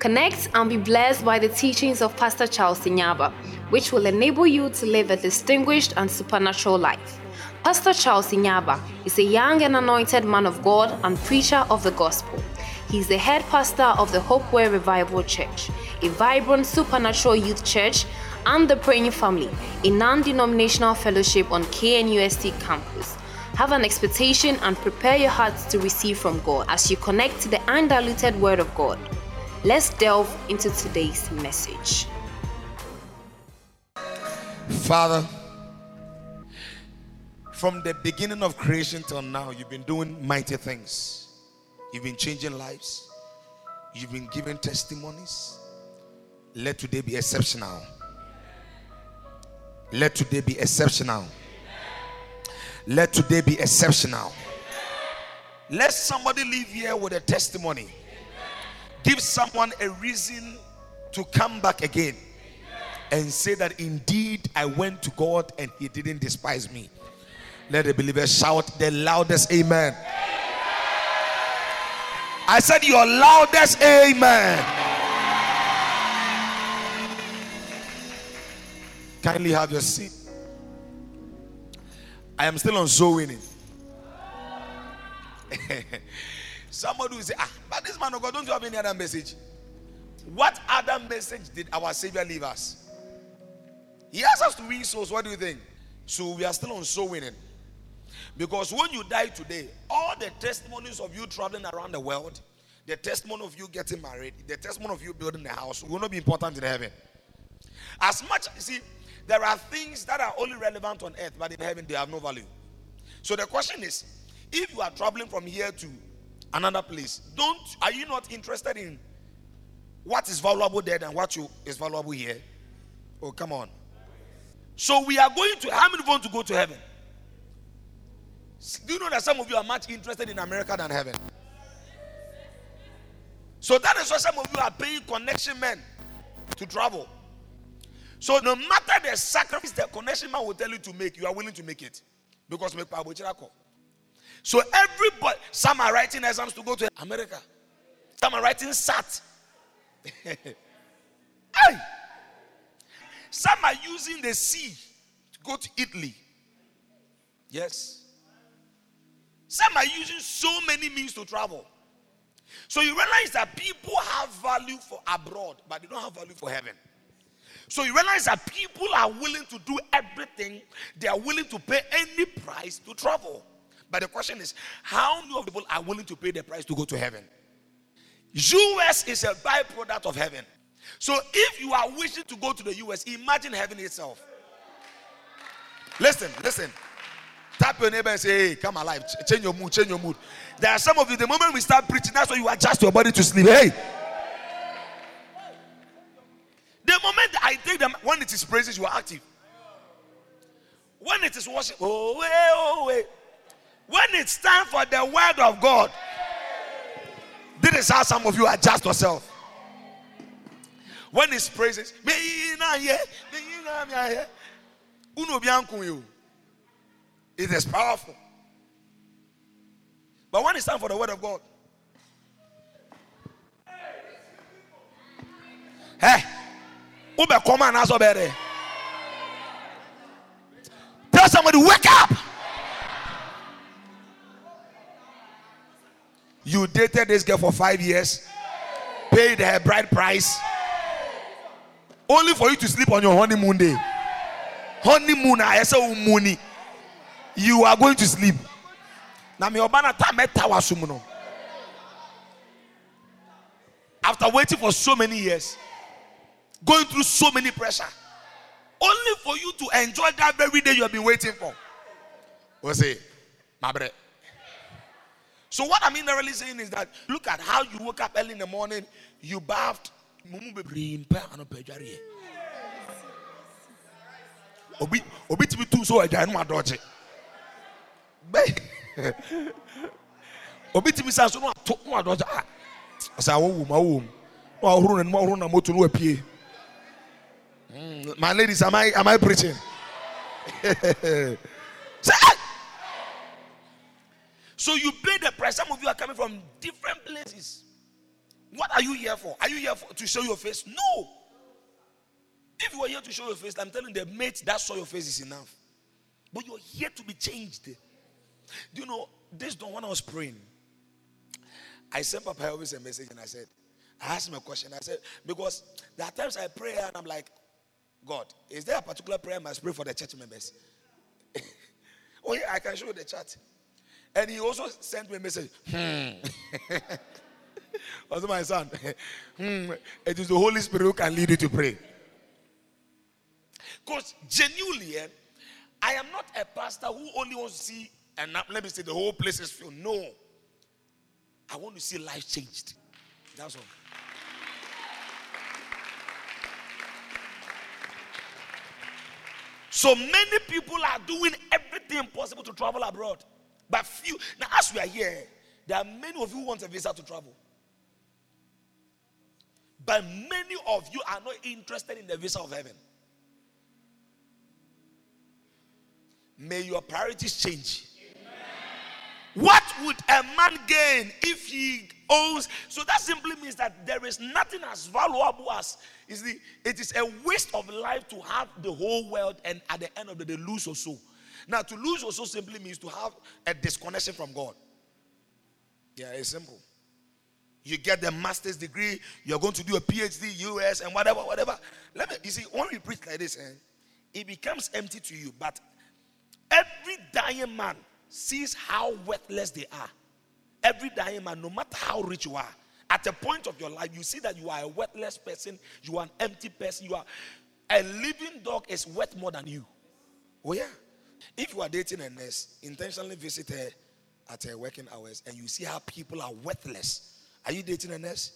Connect and be blessed by the teachings of Pastor Charles Sinyaba, which will enable you to live a distinguished and supernatural life. Pastor Charles Sinyaba is a young and anointed man of God and preacher of the gospel. He is the head pastor of the Hopeway Revival Church, a vibrant supernatural youth church, and the Praying Family, a non denominational fellowship on KNUST campus. Have an expectation and prepare your hearts to receive from God as you connect to the undiluted Word of God. Let's delve into today's message. Father, from the beginning of creation till now, you've been doing mighty things. You've been changing lives. You've been giving testimonies. Let today be exceptional. Let today be exceptional. Let today be exceptional. Let somebody leave here with a testimony. Give someone a reason to come back again and say that indeed I went to God and He didn't despise me. Let the believers shout the loudest amen. I said, Your loudest amen. Kindly have your seat. I am still on soul winning. Somebody will say, Ah, but this man of God, don't you have any other message? What other message did our Savior leave us? He asked us to win souls. What do you think? So we are still on soul winning. Because when you die today, all the testimonies of you traveling around the world, the testimony of you getting married, the testimony of you building a house will not be important in heaven. As much, you see, there are things that are only relevant on earth, but in heaven they have no value. So the question is, if you are traveling from here to another place, don't are you not interested in what is valuable there than what you is valuable here? Oh, come on. So we are going to how many want to go to heaven? Do you know that some of you are much interested in America than heaven? So that is why some of you are paying connection men to travel. So no matter the sacrifice the connection man will tell you to make, you are willing to make it. Because make So everybody, some are writing exams to go to America. Some are writing SAT. hey! Some are using the sea to go to Italy. Yes. Some are using so many means to travel. So you realize that people have value for abroad, but they don't have value for heaven. So you realize that people are willing to do everything, they are willing to pay any price to travel. But the question is, how many of people are willing to pay the price to go to heaven? US is a byproduct of heaven. So if you are wishing to go to the US, imagine heaven itself. Listen, listen. Tap your neighbor and say, hey, come alive. Change your mood, change your mood. There are some of you, the moment we start preaching, that's when you adjust your body to sleep. Hey, the moment I take them, when it is praises, you are active. When it is worship, oh, wait, oh, wait. When it's time for the word of God, this is how some of you adjust yourself. When it's praises, it is powerful. But when it's time for the word of God, hey. Ube come and ask. Tell somebody, wake up. You dated this girl for five years, paid her bride price, only for you to sleep on your honeymoon day. Honeymoon, I say money. You are going to sleep. Now, me obana tameta After waiting for so many years going through so many pressure, only for you to enjoy that very day you have been waiting for. We'll say, my bread. So what I'm really saying is that look at how you woke up early in the morning, you bathed. Obi obi ti bi tu so ẹnu adọọkye bẹẹ obi bi sa so no ato no awo wom awo wom no ahoro na ahoro na moto no apue. Mm, my ladies, am I am I preaching? so you pay the price. Some of you are coming from different places. What are you here for? Are you here for, to show your face? No. If you are here to show your face, I'm telling the mate that saw your face is enough. But you're here to be changed. Do you know this don't when I was praying? I sent Papa Elvis a message and I said, I asked him a question. I said, because there are times I pray and I'm like, God, is there a particular prayer I must pray for the church members? oh, yeah, I can show you the chat. And he also sent me a message. Hmm. Also, my son, hmm. it is the Holy Spirit who can lead you to pray. Because genuinely, eh, I am not a pastor who only wants to see, and let me say the whole place is filled. No. I want to see life changed. That's all. So many people are doing everything possible to travel abroad. But few now as we are here, there are many of you who want a visa to travel. But many of you are not interested in the visa of heaven. May your priorities change. What would a man gain if he owns? So that simply means that there is nothing as valuable as is the it is a waste of life to have the whole world and at the end of the day lose or so. Now to lose also simply means to have a disconnection from God. Yeah, it's simple. You get the master's degree, you're going to do a PhD, US, and whatever, whatever. Let me you see, when we preach like this, eh, it becomes empty to you. But every dying man sees how worthless they are. Every dying man, no matter how rich you are, at a point of your life, you see that you are a worthless person, you are an empty person, you are a living dog is worth more than you. Oh, yeah. If you are dating a nurse, intentionally visit her at her working hours and you see how people are worthless. Are you dating a nurse?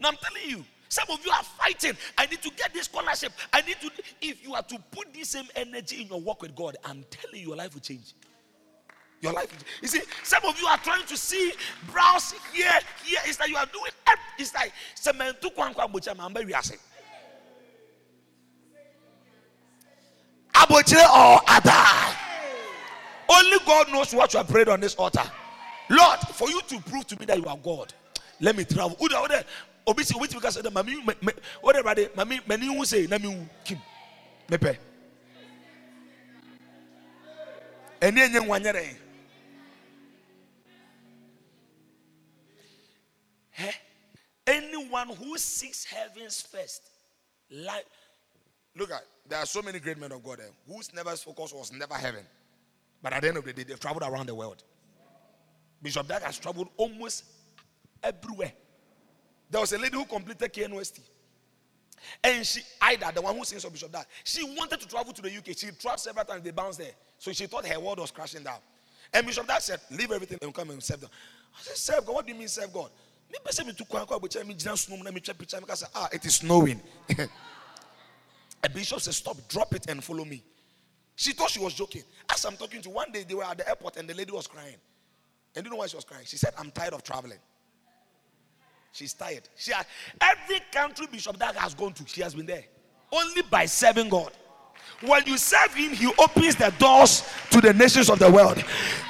Now I'm telling you, some of you are fighting. I need to get this scholarship. I need to. If you are to put the same energy in your work with God, I'm telling you, your life will change. Your life. You see, some of you are trying to see, browse here, here. It's like you are doing. It's like cement to bocha mamba wiase. Abochire or ada. Only God knows what you have prayed on this altar. Lord, for you to prove to me that you are God, let me travel obi si obi ti ka sɛ dɛ maami mɛ mɛ o de ɛwurade maami mɛ ni hu se na mi hu kim mepɛ ɛni enye nwa nyɛ anyone who seeks heavens first like look at there are so many great men of God there whose never focus was never heaven but at the end of the day they've traveled around the world Bishop Dag has traveled almost everywhere. There was a lady who completed KNUST. And she, Ida, the one who sings of Bishop Dag, she wanted to travel to the UK. She traveled several times, they bounced there. So she thought her world was crashing down. And Bishop Dag said, Leave everything and come and serve God. I said, Serve God. What do you mean serve God? Me person me to kwanko abucha me jina snow me picture me say ah it is snowing. a bishop said stop drop it and follow me. She thought she was joking. As I'm talking to one day they were at the airport and the lady was crying. And you know why she was crying? She said I'm tired of traveling. She's tired. She has, every country Bishop Dag has gone to, she has been there. Only by serving God. When you serve Him, He opens the doors to the nations of the world.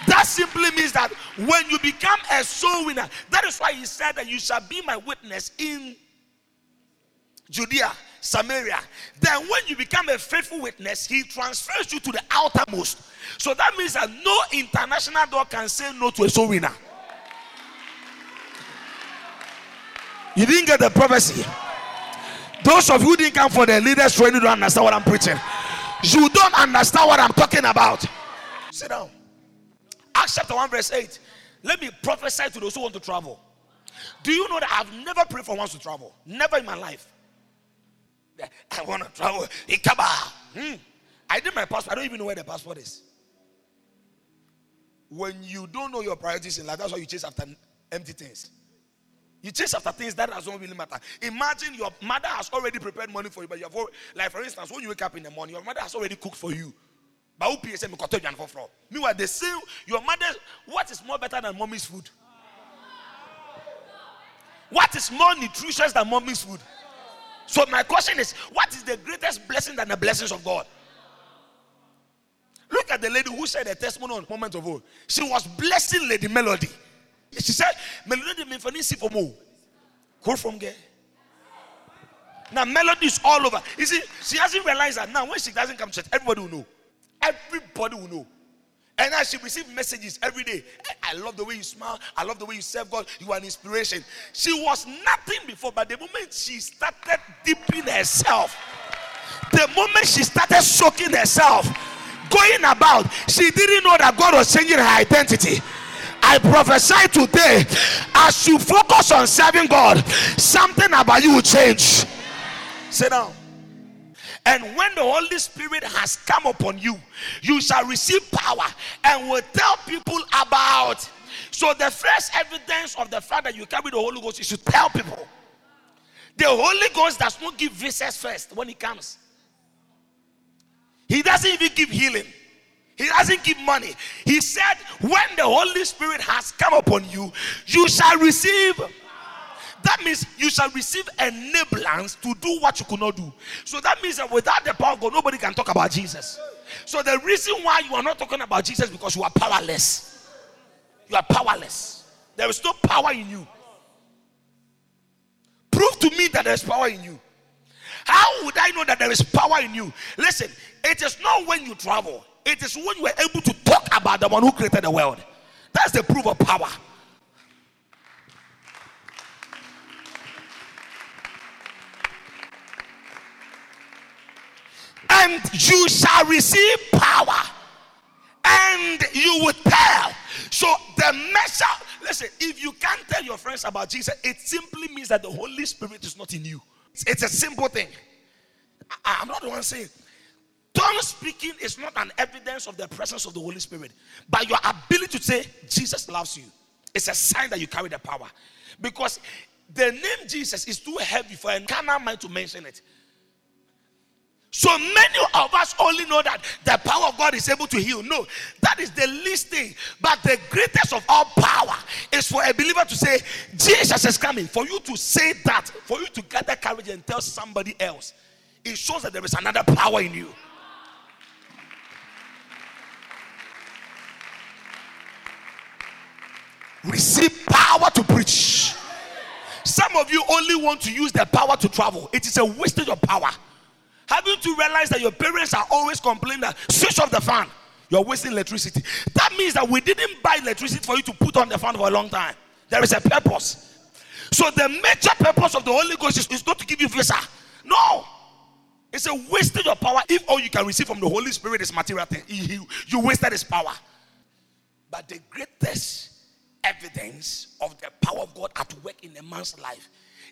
That simply means that when you become a soul winner, that is why He said that you shall be my witness in Judea, Samaria. Then, when you become a faithful witness, He transfers you to the outermost. So that means that no international door can say no to a soul winner. You didn't get the prophecy. Those of you who didn't come for the leaders training don't understand what I'm preaching. You don't understand what I'm talking about. Sit down. Acts chapter 1, verse 8. Let me prophesy to those who want to travel. Do you know that I've never prayed for ones to travel? Never in my life. I want to travel. Hmm. I did my passport. I don't even know where the passport is. When you don't know your priorities in life, that's why you chase after empty things. You chase after things that doesn't really matter. Imagine your mother has already prepared money for you, but you have already, like for instance, when you wake up in the morning, your mother has already cooked for you. But who pays for Meanwhile, they say your mother, what is more better than mommy's food? What is more nutritious than mommy's food? So my question is, what is the greatest blessing than the blessings of God? Look at the lady who said a testimony on moment of old. She was blessing Lady Melody. She said, Melody me for see for more. Call from there. Now melody is all over. You see, she hasn't realized that now when she doesn't come to church, everybody will know. Everybody will know. And as she receives messages every day, I love the way you smile. I love the way you serve God. You are an inspiration. She was nothing before, but the moment she started dipping herself, the moment she started soaking herself, going about, she didn't know that God was changing her identity. I prophesy today, as you focus on serving God, something about you will change. Sit down. And when the Holy Spirit has come upon you, you shall receive power and will tell people about. So, the first evidence of the fact that you carry the Holy Ghost is to tell people. The Holy Ghost does not give visas first when He comes, He doesn't even give healing, He doesn't give money. He said, When the Holy Spirit has come upon you, you shall receive that means you shall receive enablance to do what you could not do. So that means that without the power of God, nobody can talk about Jesus. So the reason why you are not talking about Jesus because you are powerless. You are powerless. There is no power in you. Prove to me that there is power in you. How would I know that there is power in you? Listen, it is not when you travel, it is when you are able to talk about the one who created the world. That's the proof of power. And you shall receive power and you will tell. So the measure, listen, if you can't tell your friends about Jesus, it simply means that the Holy Spirit is not in you. It's a simple thing. I, am not the one saying. Tongue speaking is not an evidence of the presence of the Holy Spirit, but your ability to say Jesus loves you. It's a sign that you carry the power. Because the name Jesus is too heavy for a carnal mind to mention it. So many of us only know that the power of God is able to heal. No, that is the least thing. But the greatest of all power is for a believer to say, Jesus is coming. For you to say that, for you to gather courage and tell somebody else, it shows that there is another power in you. Receive power to preach. Some of you only want to use the power to travel, it is a wastage of power. Haven't you realized that your parents are always complaining that switch off the fan? You're wasting electricity. That means that we didn't buy electricity for you to put on the fan for a long time. There is a purpose. So the major purpose of the Holy Ghost is, is not to give you visa. No. It's a wastage of power. If all you can receive from the Holy Spirit is material thing, you, you wasted his power. But the greatest evidence of the power of God at work in a man's life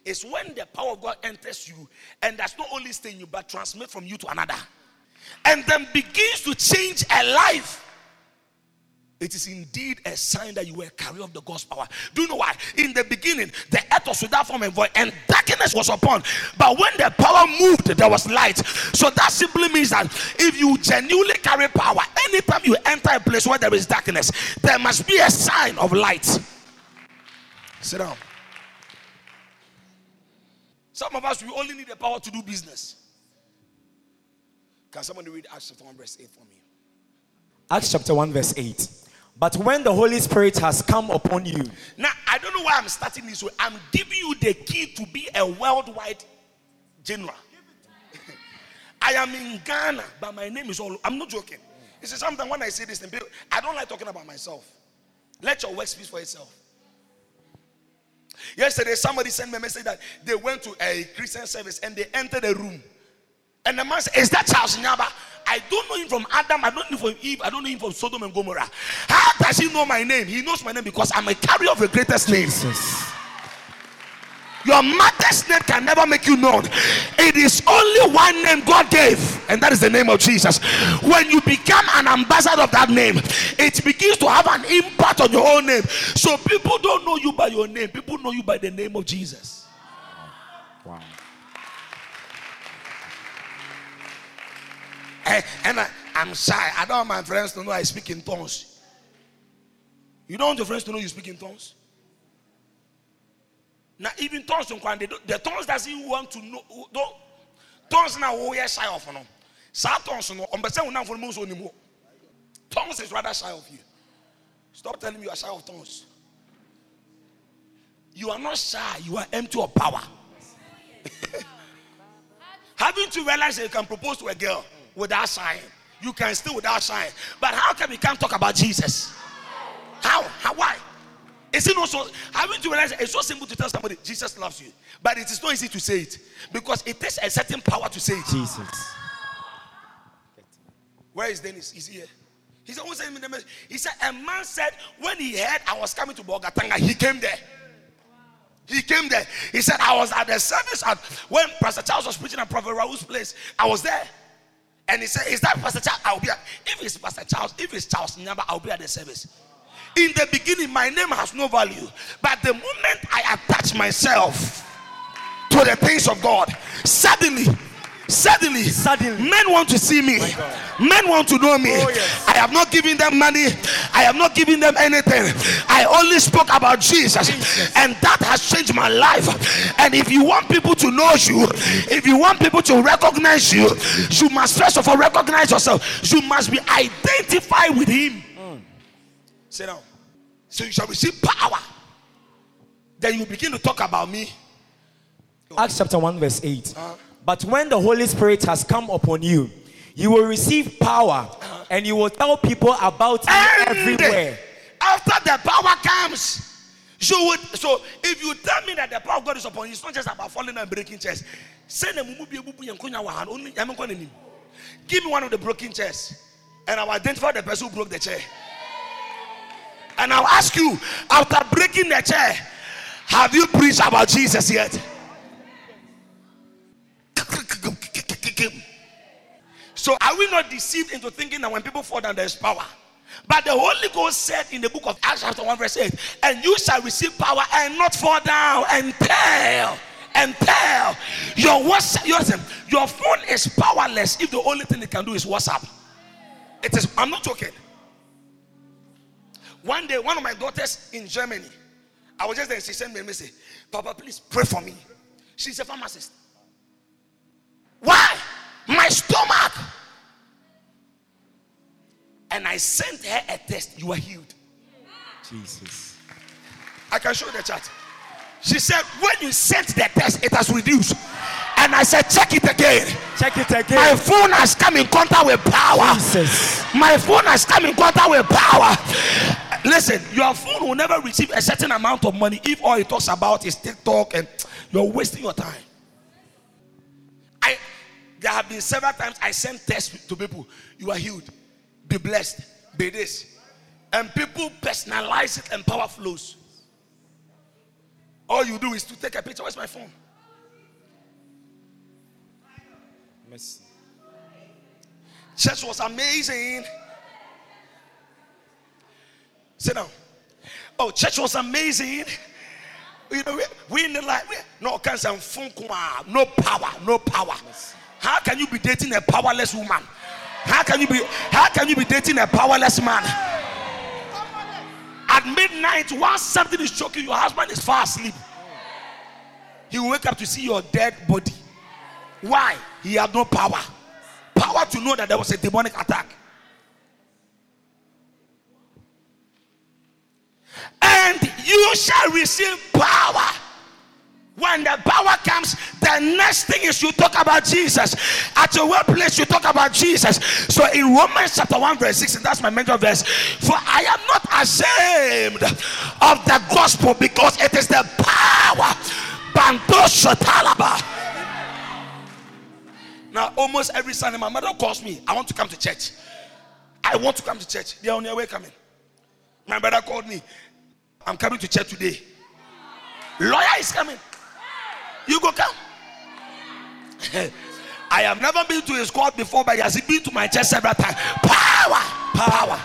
is when the power of God enters you and does not only stay in you but transmit from you to another and then begins to change a life. It is indeed a sign that you were carrier of the God's power. Do you know why? In the beginning, the earth was without form and void, and darkness was upon. But when the power moved, there was light. So that simply means that if you genuinely carry power, anytime you enter a place where there is darkness, there must be a sign of light. Sit down. Some of us, we only need the power to do business. Can somebody read Acts chapter 1, verse 8 for me? Acts chapter 1, verse 8. But when the Holy Spirit has come upon you. Now, I don't know why I'm starting this way. I'm giving you the key to be a worldwide general. I am in Ghana, but my name is all. I'm not joking. This is something when I say this, I don't like talking about myself. Let your work speak for itself. Yesterday, somebody sent me a message that they went to a Christian service and they entered a room. And the man said, Is that Charles Nyaaba? I don't know him from Adam, I don't know him from Eve, I don't know him from Sodom and Gomorrah. How does he know my name? He knows my name because I'm a carrier of the greatest name. Jesus. Your mother's name can never make you known. It is only one name God gave, and that is the name of Jesus. When you become an ambassador of that name, it begins to have an impact on your own name. So people don't know you by your name, people know you by the name of Jesus. Wow. And, eh, and I, I'm shy. I don't want my friends to know I speak in tongues. You don't want your friends to know you speak in tongues? Now, even tongues don't the tongues doesn't want to know. Tongues now we are shy of no. Tongues no. On person now for most anymore. Tongues is rather shy of you. Stop telling me you are shy of tongues. You are not shy, you are empty of power. Having to realize that you can propose to a girl without shying, you can still without shying. But how come you can't talk about Jesus? How? How? Why? Is it not so? Having to realize that it's so simple to tell somebody Jesus loves you, but it is not easy to say it because it takes a certain power to say it. Jesus. Where is Dennis? Is he here? He said, Who's sending me the message? He said, A man said, when he heard I was coming to Bolgatanga, he came there. He came there. He said, I was at the service at when Pastor Charles was preaching at Prophet Raoul's place. I was there. And he said, Is that Pastor Charles? I'll be at, if it's Pastor Charles, if it's Charles Nyaaba, I'll be at the service. In the beginning, my name has no value. But the moment I attach myself to the things of God, suddenly Suddenly, Suddenly. men want to see me. Men want to know me. Oh, yes. I have not given them money. I have not given them anything. I only spoke about Jesus, and that has changed my life. And if you want people to know you, if you want people to recognize you, you must first of all recognize yourself. You must be identified with Him. Sit down. So you shall receive power. Then you begin to talk about me. Acts chapter 1, verse 8. Uh-huh. But when the Holy Spirit has come upon you, you will receive power uh-huh. and you will tell people about me everywhere. After the power comes, you would. So if you tell me that the power of God is upon you, it's not just about falling and breaking chairs. Send them only Give me one of the broken chairs, and I'll identify the person who broke the chair. And I'll ask you, after breaking the chair, have you preached about Jesus yet? So are we not deceived into thinking that when people fall down, there's power? But the Holy Ghost said in the book of Acts, chapter 1, verse 8, and you shall receive power and not fall down and tell. And tell your WhatsApp, your, listen, your phone is powerless if the only thing it can do is WhatsApp. It is, I'm not joking. One day, one of my daughters in Germany, I was just there, she sent me a message, Papa, please pray for me. She's a pharmacist. Why? My stomach. And I sent her a test. You are healed. Jesus. I can show you the chart. She said, when you sent the test, it has reduced. And I said, check it again. Check it again. My phone has come in contact with power. Jesus. My phone has come in contact with power. Listen, your phone will never receive a certain amount of money if all it talks about is TikTok and you're wasting your time. I there have been several times I sent tests to people. You are healed. Be blessed. Be this. And people personalize it and power flows. All you do is to take a picture. Where's my phone? Mercy. Church was amazing. Sit down. Oh, church was amazing. You know, we, we in the light. we, no cancer, no power, no power. How can you be dating a powerless woman? How can you be? How can you be dating a powerless man? At midnight, while something is choking, your husband is fast asleep. He will wake up to see your dead body. Why? He had no power. Power to know that there was a demonic attack. And you shall receive power. When the power comes, the next thing is you talk about Jesus. At your workplace, you talk about Jesus. So in Romans chapter 1, verse 6, and that's my mentor verse. For I am not ashamed of the gospel because it is the power. Now, almost every Sunday, my mother calls me. I want to come to church. I want to come to church. They're on their way coming. My brother called me. I'm coming to church today. Lawyer is coming. You go come. I have never been to his court before, but he has been to my church several times. Power, power.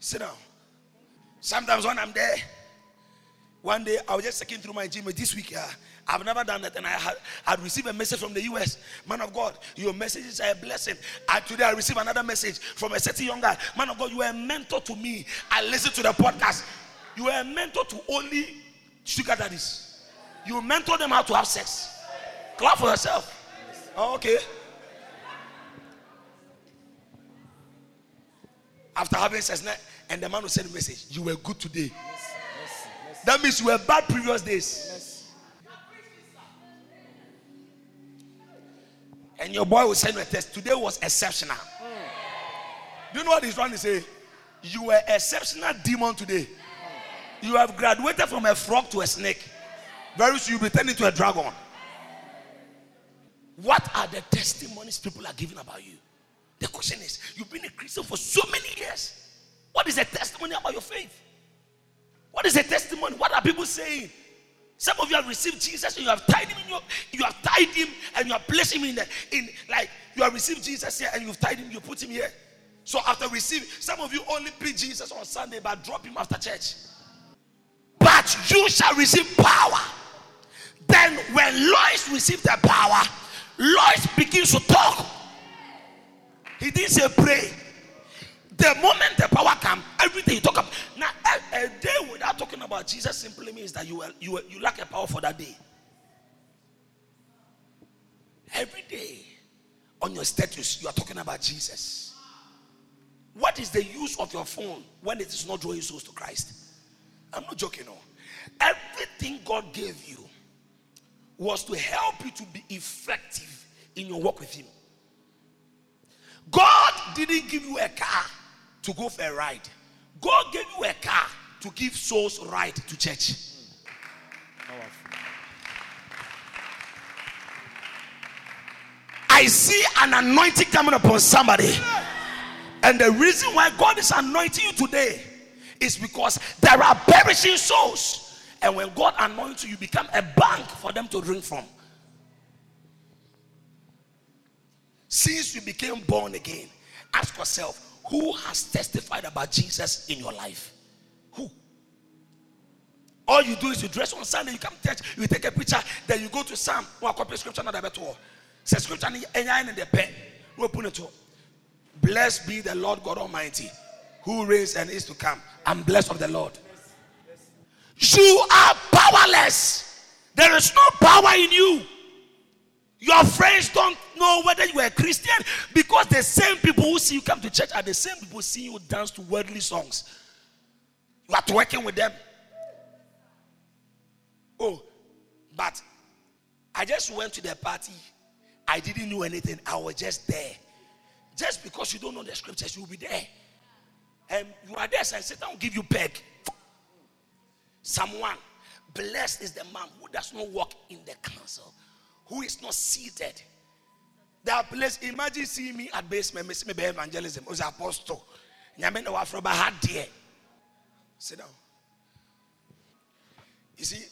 Sit down. Sometimes when I'm there, one day I was just checking through my gym. this week. Uh, I've never done that, and I had I'd received a message from the US. Man of God, your messages are a blessing. And today I received another message from a certain young guy. Man of God, you are a mentor to me. I listen to the podcast. You are a mentor to only sugar daddies. You mentor them how to have sex. Clap for yourself. Oh, okay. After having sex, and the man will send a message. You were good today. That means you were bad previous days. And your boy will send you a test. Today was exceptional. Do you know what he's trying to say? You were exceptional demon today. You have graduated from a frog to a snake. Very soon you'll be turned into a dragon. What are the testimonies people are giving about you? The question is, you've been a Christian for so many years. What is the testimony about your faith? What is the testimony? What are people saying? Some of you have received Jesus and you have tied him in your, you have tied him and you have placed him in the in like you have received Jesus here and you've tied him, you put him here. So after receiving, some of you only preach Jesus on Sunday, but drop him after church. But you shall receive power. Then when Lois received the power, Lois begins to talk. He didn't say pray. The moment the power comes, everything you talk about. Now, a, day without talking about Jesus simply means that you, you, you lack a power for that day. Every day on your status, you are talking about Jesus. What is the use of your phone when it is not drawing souls to Christ? I'm not joking. No. Everything God gave you was to help you to be effective in your work with Him. God didn't give you a car to go for a ride. God gave you a car to give souls ride to church. I see an anointing coming upon somebody. And the reason why God is anointing you today is because there are perishing souls. And when God anoints you, you become a bank for them to drink from. Since you became born again, ask yourself who has testified about Jesus in your life? Who? All you do is you dress on Sunday, you come church, you take a picture, then you go to Psalm, or copy scripture, not better. Say scripture in the pen. Open it Blessed be the Lord God Almighty, who reigns and is to come. I'm blessed of the Lord. You are powerless. There is no power in you. Your friends don't know whether you are a Christian because the same people who see you come to church are the same people see you dance to worldly songs. You are working with them. Oh, but I just went to the party. I didn't know anything. I was just there. Just because you don't know the scriptures, you'll be there. And you are there, So and Satan will give you peg. Someone, blessed is the man who does not walk in the counsel who is not seated. That place, imagine seeing me at basement, me be evangelism, was apostle. Nyame na wafro ba had there. Sit down. You see,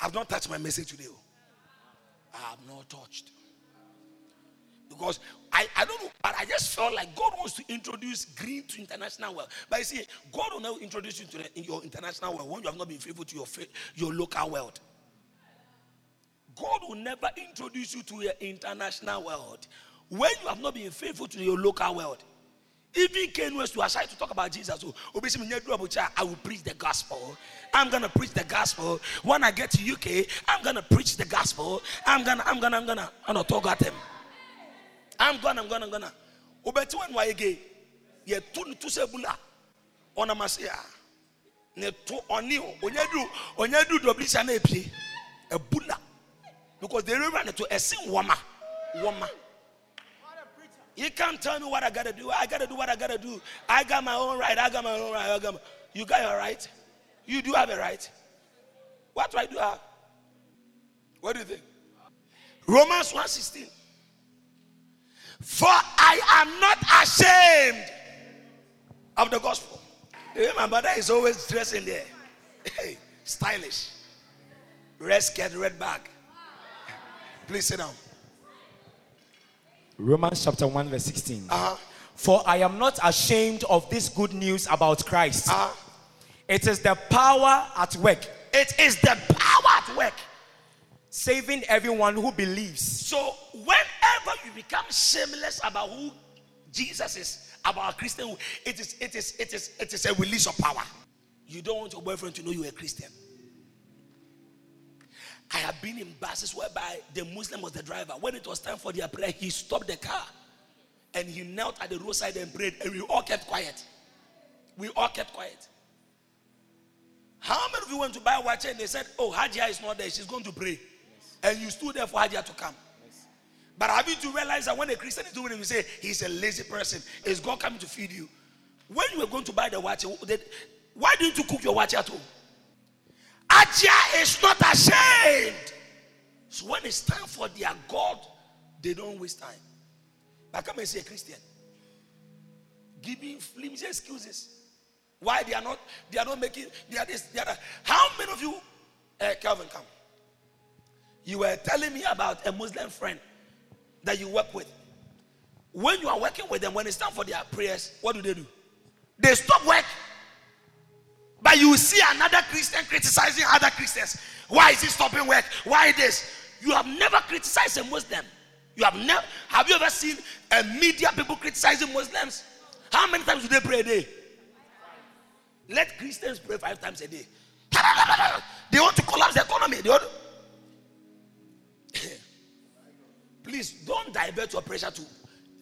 I've not touched my message today. Oh. I have not touched. Because I, I don't know, but I just felt like God wants to introduce green to international world. But you see, God will now introduce you to the, in your international world when you have not been faithful to your, your local world. God will never introduce you to your international world when you have not been faithful to your local world. Even Ken was to aside to talk about Jesus. Oh, I will preach the gospel. I'm gonna preach the gospel. When I get to UK, I'm gonna preach the gospel. I'm gonna, I'm gonna, I'm gonna, I'm gonna talk at him. I'm gonna, I'm gonna, I'm gonna. Obeti when why again? Ye tu tu sebula. Ona masia. Ne tu oni o. Onyedu, onyedu doblisha na epie. Ebula because they run to a sin woman. Woman. You can't tell me what I gotta do. I gotta do what I gotta do. I got my own right. I got my own right. I got my, you got your right. You do have a right. What right do you have? What do you think? Romans 1:16. For I am not ashamed of the gospel. My mother is always dressing there. Hey, stylish. Red skirt, red bag. Please sit down. Romans chapter 1, verse 16. Uh-huh. For I am not ashamed of this good news about Christ. Uh-huh. It is the power at work. It is the power at work. Saving everyone who believes. So, whenever you become shameless about who Jesus is, about a Christian, it is, it is, it is, it is a release of power. You don't want your boyfriend to know you're a Christian. I have been in buses whereby the Muslim was the driver. When it was time for their prayer, he stopped the car and he knelt at the roadside and prayed, and we all kept quiet. We all kept quiet. How many of you went to buy a watch and they said, Oh, Hajia is not there, she's going to pray. And you stood there for Hajia to come. But have you to realize that when a Christian is doing it, we say he's a lazy person. Is God coming to feed you? When you were going to buy the watch, why didn't you cook your watch at home? Hajia is not ashamed. So when it's time for their God, they don't waste time. But come and say a Christian. Giving flimsy excuses. Why they are not, they are not making, they are this, they are that. How many of you, uh, Calvin, come? You were telling me about a Muslim friend that you work with. When you are working with them, when it's time for their prayers, what do they do? They stop work. But you see another Christian criticizing other Christians. Why is he stopping work? Why this? You have never criticized a Muslim. You have never have you ever seen a media people criticizing Muslims? How many times do they pray a day? Let Christians pray five times a day. They want to collapse the economy. They want to... Please don't divert your pressure to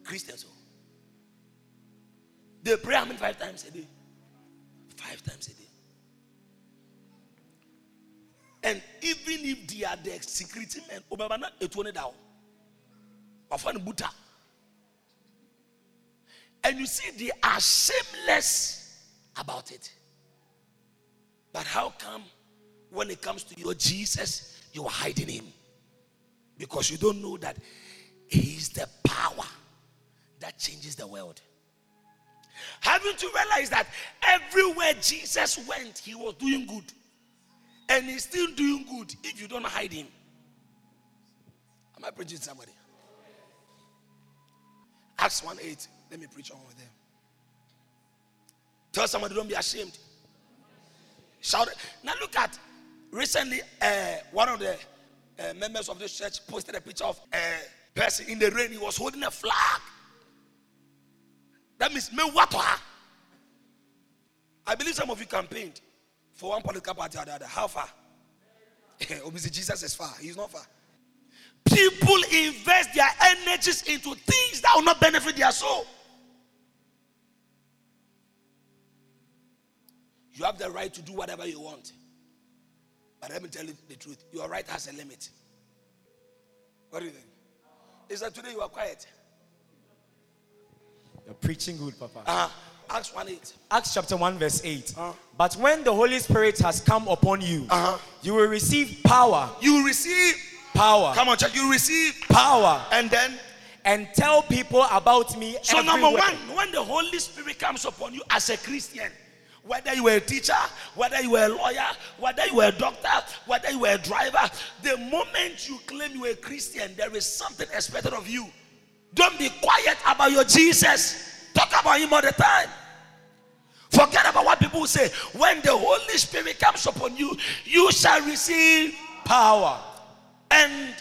Christians. Oh. They pray how many five times a day? Five times a day. Even if they are the security men, Obama it won't down. Buta. And you see, they are shameless about it. But how come when it comes to your Jesus, you are hiding him? Because you don't know that he is the power that changes the world. Haven't you realized that everywhere Jesus went, he was doing good? And he's still doing good if you don't hide him. Am I preaching to somebody? Acts 1 8. Let me preach on with them. Tell somebody, don't be ashamed. Shout it. Now look at recently uh, one of the uh, members of this church posted a picture of a person in the rain. He was holding a flag. That means me what I believe some of you campaigned for one political party or the other. How far? Obviously, Jesus is far. He's not far. People invest their energies into things that will not benefit their soul. You have the right to do whatever you want. But let me tell you the truth your right has a limit. What do you think? Is that today you are quiet? You're preaching good, Papa. Uh, Acts 1 8. Acts chapter 1, verse 8. Uh-huh. But when the Holy Spirit has come upon you, Uh-huh. you will receive power. You receive, Power. come on, check, you receive, Power. and then. And tell people about me. So, everywhere. number one, when the Holy Spirit comes upon you as a Christian, whether you were a teacher, whether you were a lawyer, whether you were a doctor, whether you were a driver, the moment you claim you are a Christian, there is something expected of you. Don't be quiet about your Jesus. Talk about him all the time. Forget about what people say. When the Holy Spirit comes upon you, you shall receive power. and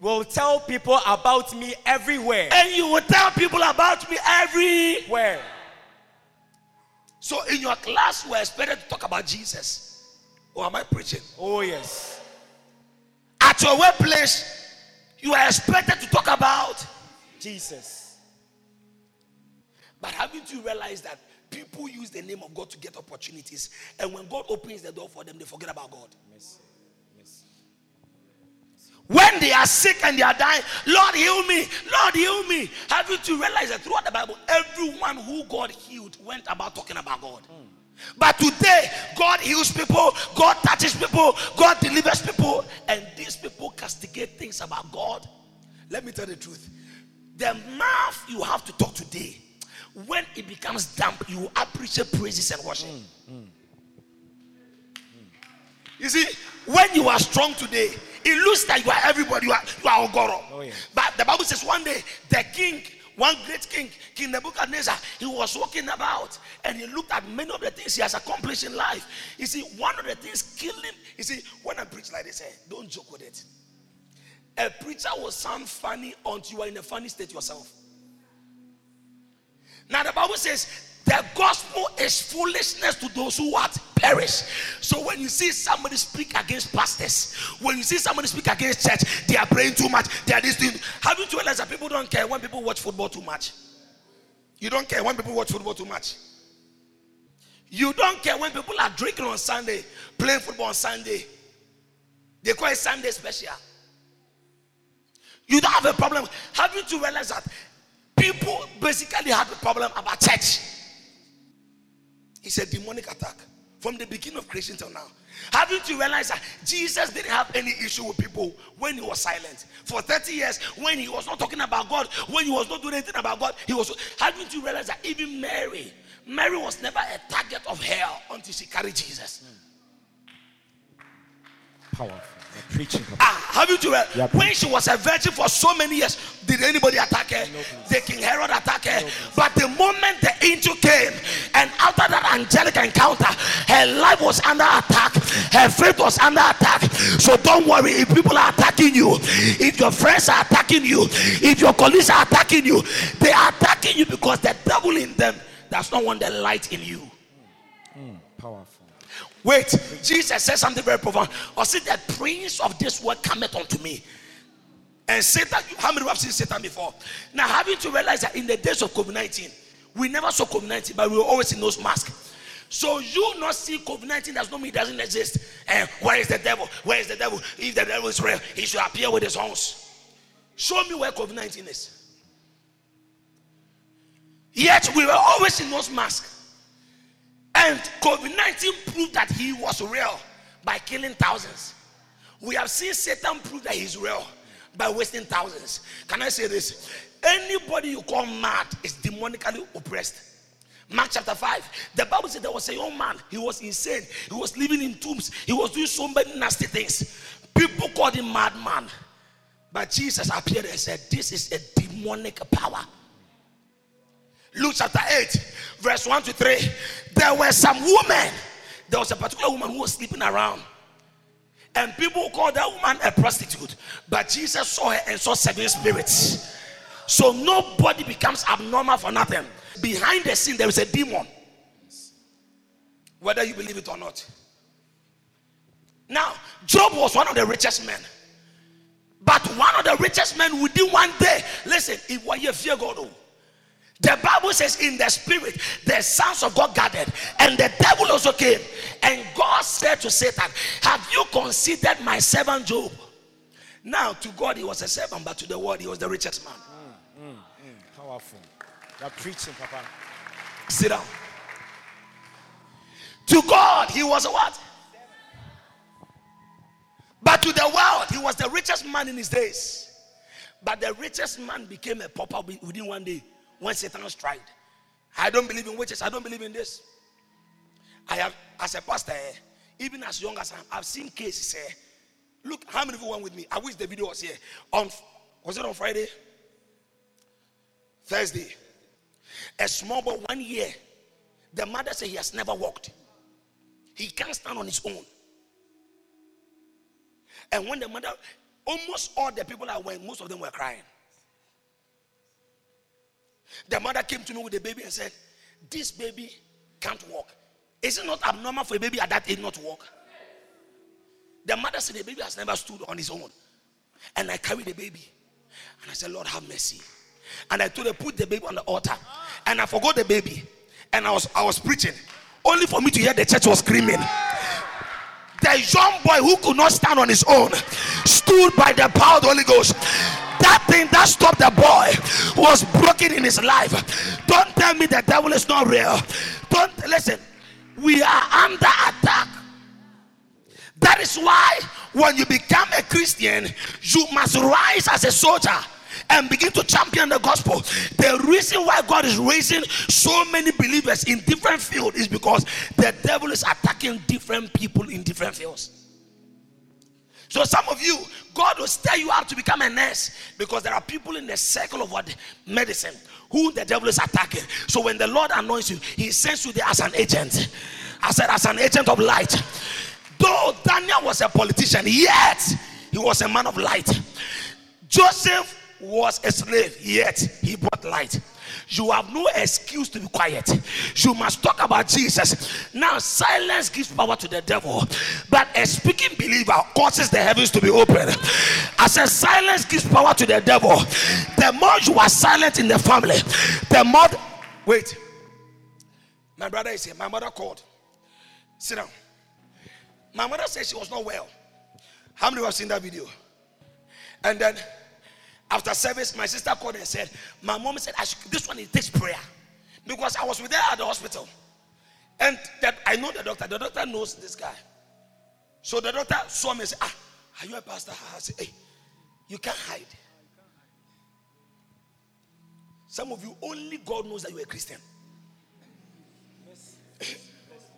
Will tell people about me everywhere. and you will tell people about me everywhere. So in your class, we're expected to talk about Jesus. Or am I preaching? Oh, yes. At your workplace, you are expected to talk about. Jesus. But haven't you realized that people use the name of God to get opportunities, and when God opens the door for them, they forget about God. When they are sick and they are dying, Lord heal me, Lord heal me. Haven't you realized that throughout the Bible, everyone who God healed went about talking about God? But today, God heals people, God touches people, God delivers people, and these people castigate things about God. Let me tell the truth. The mouth you have to talk today, when it becomes damp, you appreciate praises and worship. You see, when you are strong today, it looks like you are everybody, you are, you are Ogoro. Oh, yeah. But the Bible says one day, the king, one great king, King Nebuchadnezzar, he was walking about and he looked at many of the things he has accomplished in life. You see, one of the things killed him. You see, when I preach like this, eh, don't joke with it. A preacher will sound funny until you are in a funny state yourself. Now the Bible says the gospel is foolishness to those who what perish. So when you see somebody speak against pastors, when you see somebody speak against church, they are praying too much. They are this thing. Haven't you realized that people don't care when people watch football too much? You don't care when people watch football too much. You don't care when people are drinking on Sunday, playing football on Sunday. They call it Sunday special. You don't have a problem. Having to realize that people basically have a problem about church. It's a demonic attack from the beginning of creation till now. Having to realize that Jesus didn't have any issue with people when he was silent. For 30 years, when he was not talking about God, when he was not doing anything about God, he was having to realize that even Mary, Mary was never a target of hell until she carried Jesus. Powerful. Preaching. Ah, have you to Yeah, when she was a virgin for so many years, did anybody attack her? the King Herod attack her. but the moment the angel came, and after that angelic encounter, her life was under attack, her faith was under attack. So don't worry if people are attacking you, if your friends are attacking you, if your colleagues are attacking you, they are attacking you because the devil in them does not want the light in you. Powerful. Wait, Jesus said something very profound. Or see, the prince of this world cometh unto me. And Satan, how many of you have seen Satan before? Now, having to realize that in the days of COVID 19, we never saw COVID 19, but we were always in those masks. So, you not see COVID 19 does not mean it doesn't exist. And where is the devil? Where is the devil? If the devil is real, he should appear with his horns. Show me where COVID 19 is. Yet, we were always in those masks. And COVID 19 proved that he was real by killing thousands. We have seen Satan prove that he's real by wasting thousands. Can I say this? Anybody you call mad is demonically oppressed. Mark chapter 5, the Bible said there was a young man, he was insane, he was living in tombs, he was doing so many nasty things. People called him madman. But Jesus appeared and said, This is a demonic power. Luke chapter 8, verse 1 to 3. There were some women. There was a particular woman who was sleeping around. And people called that woman a prostitute. But Jesus saw her and saw seven spirits. So nobody becomes abnormal for nothing. Behind the scene, there is a demon. Whether you believe it or not. Now, Job was one of the richest men. But one of the richest men within one day. Listen, if you fear God. oh. The Bible says, in the spirit, the sons of God gathered, and the devil also came. And God said to Satan, Have you considered my servant Job? Now, to God, he was a servant, but to the world, he was the richest man. Mm, mm, mm. Powerful. You're preaching, Papa. Sit down. To God, he was a what? But to the world, he was the richest man in his days. But the richest man became a pauper within one day when Satan tried. I don't believe in witches. I don't believe in this. I have, as a pastor, eh, even as young as I am, I've seen cases. Eh, look, how many of you went with me? I wish the video was here. On was it on Friday? Thursday. A small boy, one year. The mother said he has never walked. He can't stand on his own. And when the mother, almost all the people that went, most of them were crying. The mother came to me with the baby and said, This baby can't walk. Is it not abnormal for a baby at that age not to walk? The mother said the baby has never stood on his own. And I carried the baby. And I said, Lord, have mercy. And I told her, put the baby on the altar. And I forgot the baby. And I was I was preaching. Only for me to hear the church was screaming. The young boy who could not stand on his own stood by the power of the Holy Ghost. That thing that stopped the boy was broken in his life. Don't tell me the devil is not real. Don't listen. We are under attack. That is why when you become a Christian, you must rise as a soldier and begin to champion the gospel. The reason why God is raising so many believers in different fields is because the devil is attacking different people in different fields. So some of you, God will stir you up to become a nurse because there are people in the circle of what medicine who the devil is attacking. So when the Lord anoints you, He sends you there as an agent. I said, as an agent of light. Though Daniel was a politician, yet he was a man of light. Joseph was a slave, yet he brought light. You have no excuse to be quiet. You must talk about Jesus. Now, silence gives power to the devil, but a speaking believer causes the heavens to be open. I said, silence gives power to the devil. The more you are silent in the family, the more. Wait. My brother is here. My mother called. Sit down. My mother said she was not well. How many of have seen that video? And then after service, my sister called and said, My mom said, should, This one it takes prayer. Because I was with her at the hospital. And that I know the doctor. The doctor knows this guy. So the doctor saw me and said, Ah, are you a pastor? I said, Hey, you can't hide. Some of you, only God knows that you're a Christian.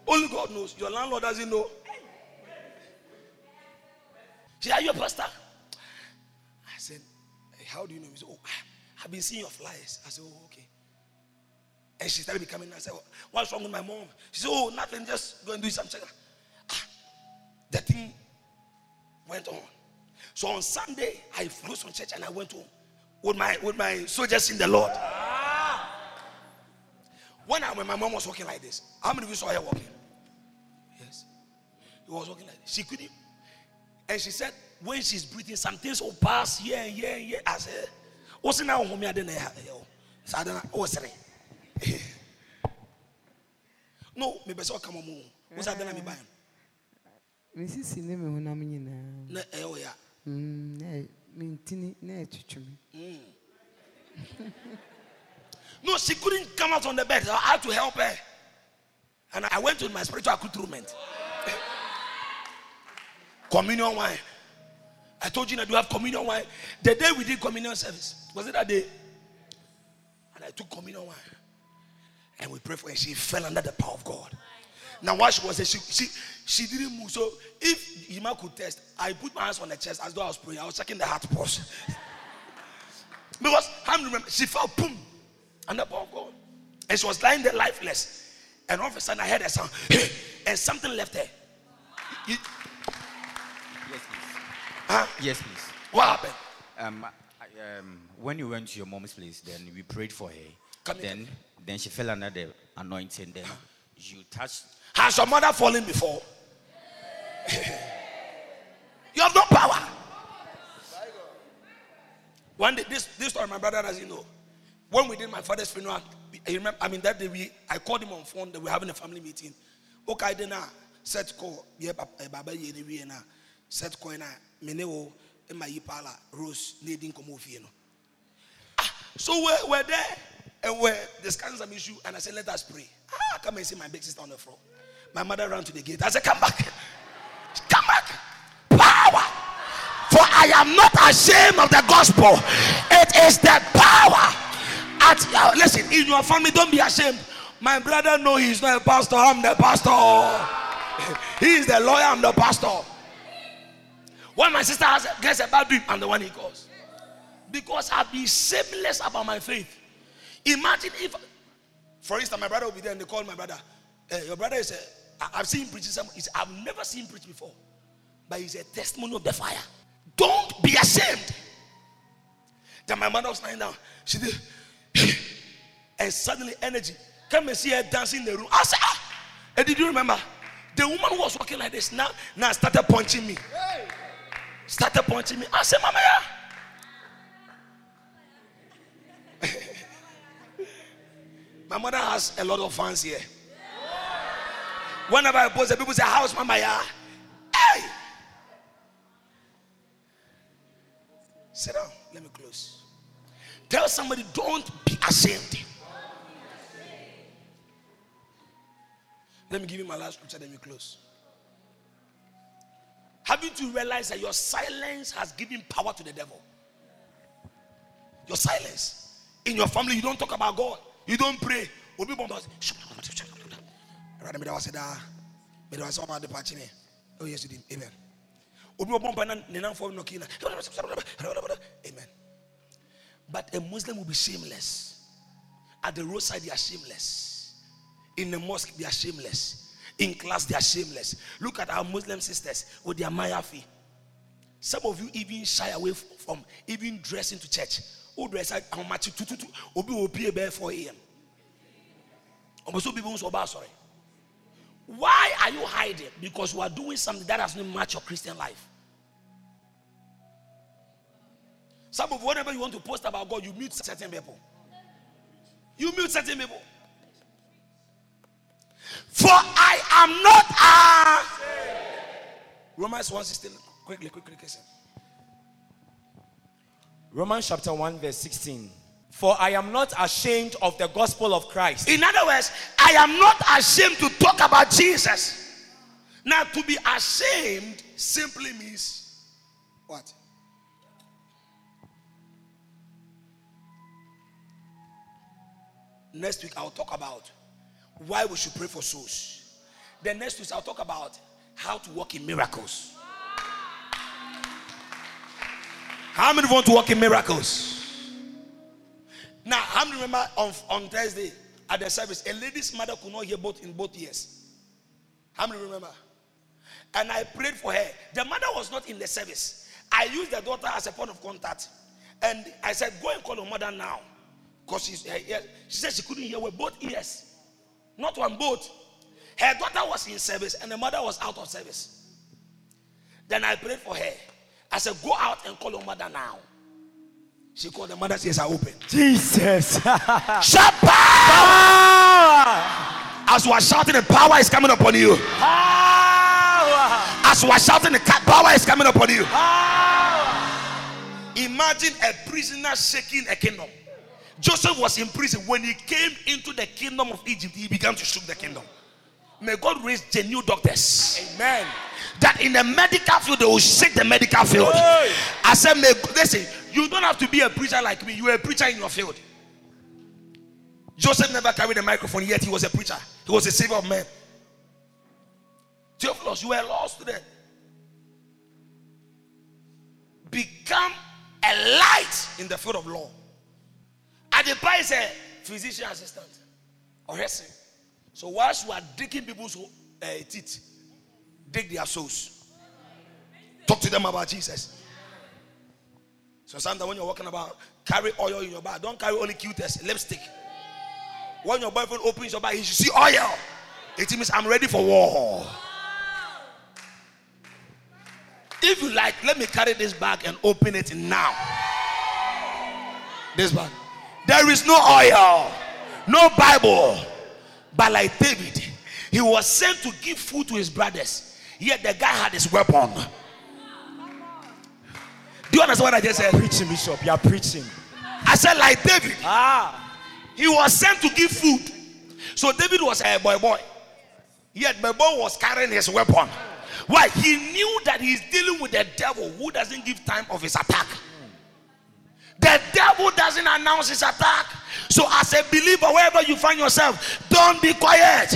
only God knows. Your landlord doesn't know. She said, Are you a pastor? How do you know? He said, Oh, I've been seeing your flyers. I said, Oh, okay. And she started becoming, I said, What's wrong with my mom? She said, Oh, nothing, just go and do some check. Ah, the thing went on. So on Sunday, I flew from church and I went home with my with my soldiers in the Lord. When, I, when my mom was walking like this, how many of you saw her walking? Yes. He was walking like this. She couldn't. And she said, when she's breathing, some things will pass here and here. I said, What's in our home? I didn't know. So I don't know. What's it? No, maybe so come on. What's that? I'm buying. mesisi ne me honam nyinaa Na eh oh yeah. Mm, mentini na ɛtwitwe me No, she couldn't come out on the bed. So I had to help her. And I went with my spiritual accoutrement. communion wine. I told you that you have communion wine. The day we did communion service, was it that day? And I took communion wine. And we prayed for her. She fell under the power of God. Now, what she was saying, she, she, she didn't move. So, if Yima could test, I put my hands on the chest as though I was praying. I was checking the heart pulse. because, I remember, she fell, boom, under the power of God. And she was lying there lifeless. And all of a sudden, I heard a sound, and something left her. Please. Huh? Yes, please. What happened? Um, I, um, when you went to your mom's place, then we prayed for her. Come then, then she fell under the anointing. Then you touched. Has your mother fallen before? you have no power. One day, this this story my brother doesn't know. When we did my father's funeral, I remember. I mean that day we I called him on phone. That we were having a family meeting. Okay, then I set call. Yeah, baba ye we set ema yi pala rose no. Ah, so we're, we're there and we're discussing some issue, and I said, Let us pray. Ah, come and see my big sister on the floor. My mother ran to the gate. I said, Come back. Come back. Power. For I am not ashamed of the gospel. It is the power. At uh, listen, in your family, don't be ashamed. My brother know he's not a pastor. I'm the pastor. he is the lawyer. I'm the pastor. When my sister has, gets a bad dream, I'm the one he calls. Because I've been shameless about my faith. Imagine if, for instance, my brother will be there and they call my brother. "Eh, your brother is I've seen him preaching some, I've never seen preach before. But he's a testimony of the fire. Don't be ashamed. Then my mother was lying down. She did, and suddenly energy. Come and see her dancing in the room. I said, ah. And did you remember? The woman who was walking like this now, now started punching me. Started punching me. Ah, I said, Mama, yeah. My mother has a lot of fans here. Whenever I post, the people say, How's Mama? Yeah. Hey! Sit down. Let me close. Tell somebody, don't be ashamed. Let me give you my last scripture, then we close. Haven't you realized that your silence has given power to the devil? Your silence. In your family, you don't talk about God. You don't pray. Oh, yes, you did. Amen. Amen. But a Muslim will be shameless. At the roadside, they are shameless. In the mosque, they are shameless. In class, they are shameless. Look at our Muslim sisters with their mayafi. Some of you even shy away from even dressing to church. Who dress like how much obi will pay bare 4 a.m. People sorry. Why are you hiding? Because you are doing something that does not match your Christian life. Some of whatever you want to post about God, you mute certain people. You mute certain people. For I am not a. Romans 1 16. Quickly, quickly, quickly. Romans chapter 1, verse 16. For I am not ashamed of the gospel of Christ. In other words, I am not ashamed to talk about Jesus. Now, to be ashamed simply means what? Next week, I'll talk about why we should pray for souls. The next week, I'll talk about how to walk in miracles. How many want to walk in miracles? Now, how many remember on, on Thursday at the service, a lady's mother could not hear both in both ears? How many remember? And I prayed for her. The mother was not in the service. I used the daughter as a point of contact. And I said, Go and call your mother now. Because eh, eh, she said she couldn't hear with both ears. Not one, both. Her daughter was in service and the mother was out of service. Then I prayed for her. I said, Go out and call your mother now. She called the mother's ears are open. Jesus. Shout power! As we are shouting, the power is coming upon you. Power. As we are shouting, the power is coming upon you. Power. Imagine a prisoner shaking a kingdom. Joseph was in prison. When he came into the kingdom of Egypt, he began to shake the kingdom. May God raise genuine doctors. Amen. That in the medical field, they will shake the medical field. Hey. I said, may, listen, you don't have to be a preacher like me. You are a preacher in your field. Joseph never carried a microphone, yet he was a preacher. He was a savior of men. Theophilus, you were a law student. Become a light in the field of law. Adepa is a physician assistant or. So whilst you are digging people's uh, teeth, dig their souls. Talk to them about Jesus. So sometimes when you're walking about, carry oil in your bag. Don't carry only Q-test, lipstick. When your boyfriend opens your bag, he should see oil. It means I'm ready for war. If you like, let me carry this bag and open it now. This bag. There is no oil, no Bible. But like David, he was sent to give food to his brothers. Yet the guy had his weapon. Do you understand what I just said? Preaching, Bishop. You are preaching. I said, like David, Ah. he was sent to give food. So David was a boy boy. Yet the boy was carrying his weapon. Why? He knew that he's dealing with the devil who doesn't give time of his attack. The devil announce his attack. So, as a believer, wherever you find yourself, don't be quiet.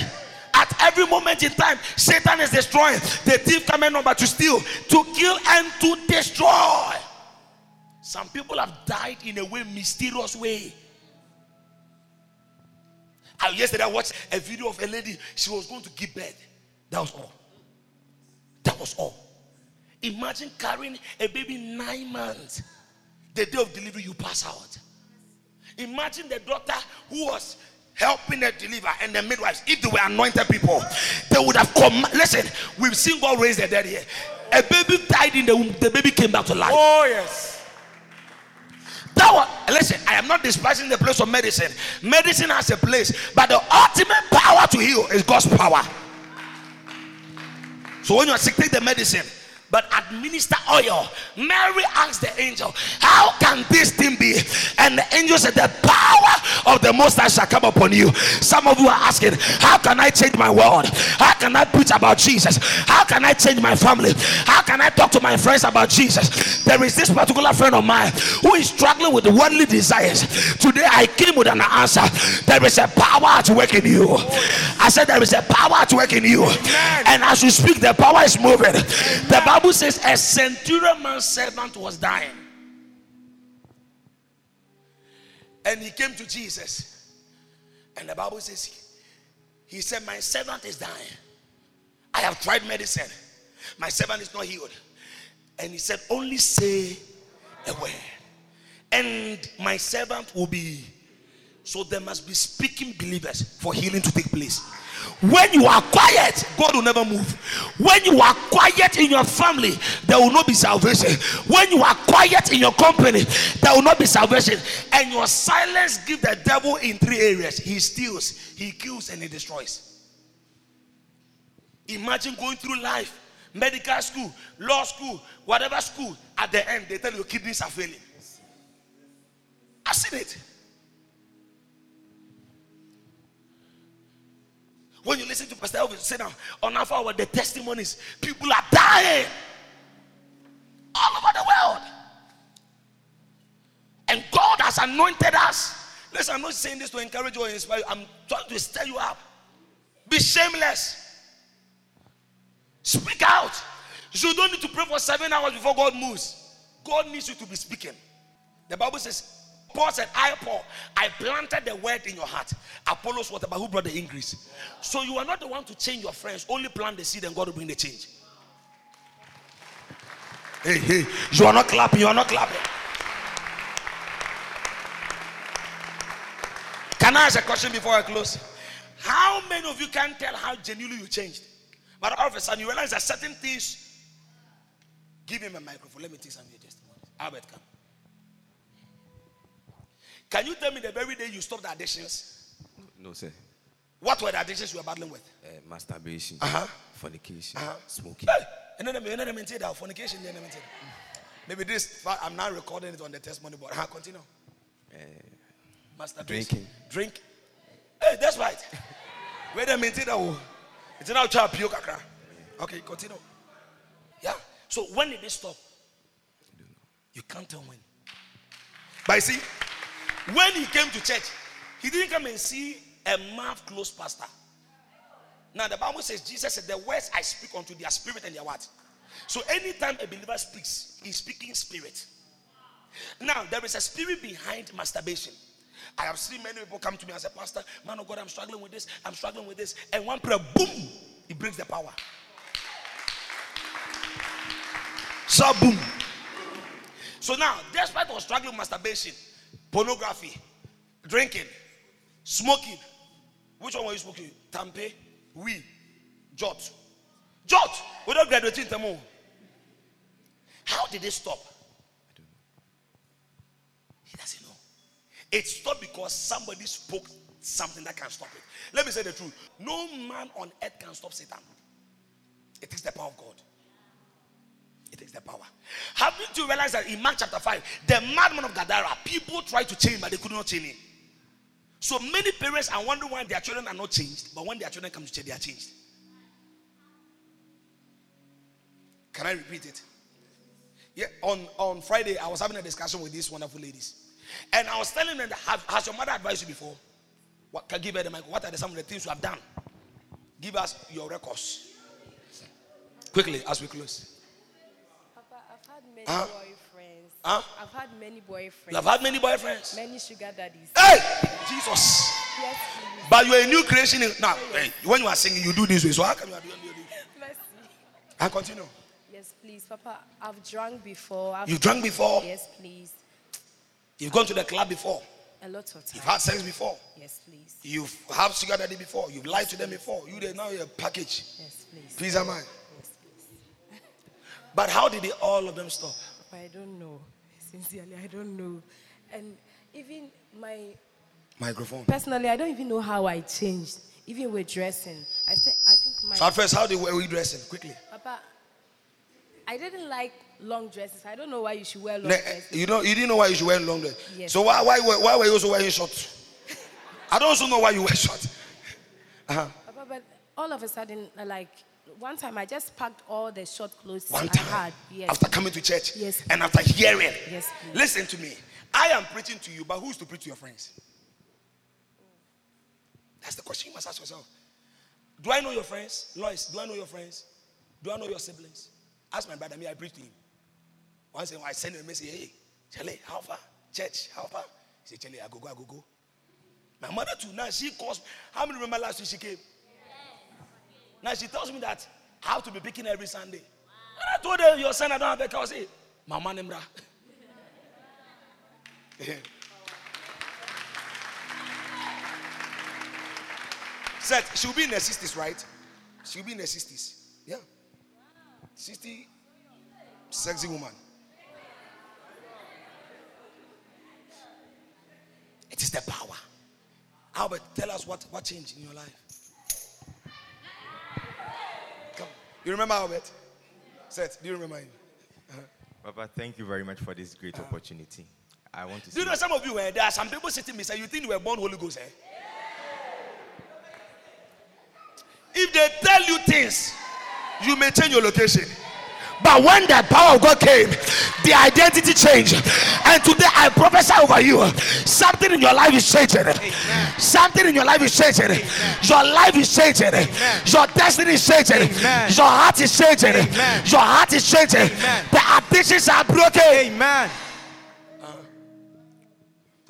At every moment in time, Satan is destroying. The thief coming number to steal, to kill, and to destroy. Some people have died in a way, mysterious way. I, yesterday I watched a video of a lady. She was going to give birth. That was all. That was all. Imagine carrying a baby nine months. The day of delivery, you pass out. Imagine the doctor who was helping her deliver and the midwives. If they were anointed people, they would have come. Listen, we've seen God raise the dead here. A baby died in the womb. The baby came back to life. Oh yes. That was, listen, I am not despising the place of medicine. Medicine has a place, but the ultimate power to heal is God's power. So when you are sick, take the medicine, but administer oil. Mary asked the angel, How can this thing be? And the angel said, The power of the Most High shall come upon you. Some of you are asking, How can I change my world? How can I preach about Jesus? How can I change my family? How can I talk to my friends about Jesus? There is this particular friend of mine who is struggling with worldly desires. Today I came with an answer. There is a power at work in you. I said, There is a power at work in you. And as you speak, the power is moving. The Bible says a centurion man's servant was dying. And he came to Jesus. And the Bible says, he, he said, My servant is dying. I have tried medicine. My servant is not healed. And he said, Only say a word. And my servant will be. So there must be speaking believers for healing to take place. When you are quiet, God will never move. When you are quiet in your family, there will not be salvation. When you are quiet in your company, there will not be salvation. And your silence give the devil in three areas he steals, he kills, and he destroys. Imagine going through life, medical school, law school, whatever school. At the end, they tell you kidneys are failing. I've seen it. When you listen to Pastor Elvis say now on our hour, the testimonies, people are dying all over the world. And God has anointed us. Listen, I'm not saying this to encourage you or inspire you. I'm trying to stir you up. Be shameless. Speak out. You don't need to pray for seven hours before God moves. God needs you to be speaking. The Bible says, Paul said, I, Paul, I planted the word in your heart. Apollos, whatever, who brought the increase. So you are not the one to change your friends. Only plant the seed and God will bring the change. Hey, hey, you are not clapping. You are not clapping. Can I ask a question before I close? How many of you can tell how genuinely you changed? But all of a sudden you realize that certain things. Give him a microphone. Let me take some of your testimonies. Albert, come. Can you tell me the very day you stopped the addictions? No, sir. What were the addictions you were battling with? Uh, masturbation, Uh-huh. fornication, Uh-huh. smoking. Hey, and then and then maintain that fornication. Maybe this. I'm now recording it on the testimony board. Huh, continue. Uh, Masturbation. Drinking. Drink. Hey, that's right. Where they maintain that. oh. It's now chap pure kakra. Okay, continue. Yeah. So when did they stop? You can't tell when. But see, when he came to church, he didn't come and see a mouth closed pastor. Now the Bible says Jesus said, The words I speak unto their spirit and their what? So anytime a believer speaks, he's speaking spirit. Now there is a spirit behind masturbation. I have seen many people come to me and say, Pastor, man of God, I'm struggling with this, I'm struggling with this. And one prayer, boom, he breaks the power. So boom. So now, despite of struggling with masturbation, pornography, drinking, smoking, which one were you smoking? Tampe, we, jot. Jot! Without graduating Tamo. How did they stop? I don't know. He doesn't know. It stopped because somebody spoke something that can stop it. Let me say the truth. No man on earth can stop Satan. It is the power of God. It is the power. Haven't you realized that in Mark chapter 5, the madman of Gadara, people tried to change, but they could not change him. So many parents are wondering why their children are not changed, but when their children come to church, they are changed. Can I repeat it? Yeah, on, on Friday, I was having a discussion with these wonderful ladies. And I was telling them have, has your mother advised you before? What can give her the mic? What are the, some of the things you have done? Give us your records. Quickly as we close. Had many Huh? boyfriends. Huh? I've had many boyfriends. You have had many boyfriends. many sugar daddies. Hey! Jesus. Yes, please. But you're a new creation. in- Now, hey, when you are singing, you do this way. So how come you are doing this? Mercy. I continue. Yes, please, Papa. I've drunk before. I've You've drunk before. Yes, please. You've gone to the club before. A lot of times. You've had sex before. Yes, please. You've had sugar daddy before. You've lied to them before. You they now you're a package. Yes, please. Please am I? But how did they, all of them stop? I don't know. Sincerely, I don't know. And even my Microphone. personally, I don't even know how I changed. Even with dressing, I think I think my So at first, how they were we dressing? Quickly. Papa. I didn't like long dresses. I don't know why you should wear long Ne- dresses. You know, you didn't know why you should wear long dress. Yes. So why, why, why, why were you also wearing shorts? I don't also know why you wear short. Uh-huh. Papa, but all of a sudden, like one time, I just packed all the short clothes One I had. Yes. after coming to church, Yes. and after hearing, Yes, please. listen to me. I am preaching to you, but who's to preach to your friends? That's the question you must ask yourself. Do I know your friends? Lois, do I know your friends? Do I know your siblings? Ask my brother, me, I preach to him. Once in a while, I send him a message, hey, Charlie, how far? Church, how far? He said, Charlie, I go, go, I go, go. My mother too, now she calls, how many remember last week she came? Now she tells me that I have to be picking every Sunday. And I told her, your son, I don't have a car. I say, Mama Nemra. Said she'll be in her 60s, right? She'll be in her 60s. Yeah. 60, sexy woman. It is the power. Albert, tell us what, what changed in your life. Do you remember Albert? Seth, do you remember him? Papa, thank you very much for this great opportunity. I want to Do you know some of you, eh, there are some people sitting beside you think you were born Holy Ghost, eh? If they tell you things, you may change your location. But when the power of God came, the identity changed. And today I prophesy over you something in your life is changing. Something in your life is changing. Your life is changing. Your destiny is changing. Your heart is changing. Your heart is changing. The addictions are broken. Amen.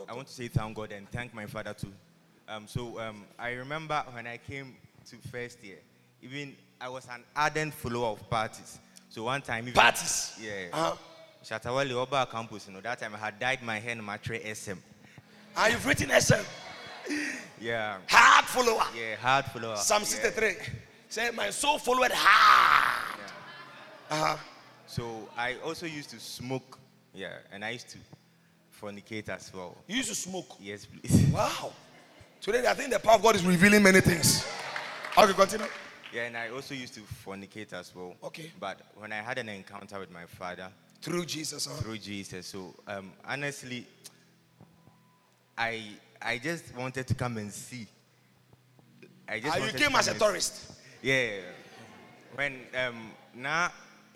I want to say thank God and thank my father too. Um, so um, I remember when I came to first year, even I was an ardent follower of parties. So one time, even, Parties. yeah, Uh-huh. Shatta Wale Oba campus, you know, that time I had dyed my hair in my tray SM. And you've written SM. Yeah, Hard follower. yeah, hard follower. Psalm yeah. 63. Say, my soul followed hard. Uh-huh. So I also used to smoke, yeah, and I used to fornicate as well. You used to smoke. Yes, please. Wow. Today, I think the power of God is revealing many things. Okay, continue. Yeah, and I also used to fornicate as well. Okay. But when I had an encounter with my father Through Jesus. Huh? through Jesus, so um, honestly, I I just wanted to come and see. I just Ah, you came as a tourist. Yeah. When um Na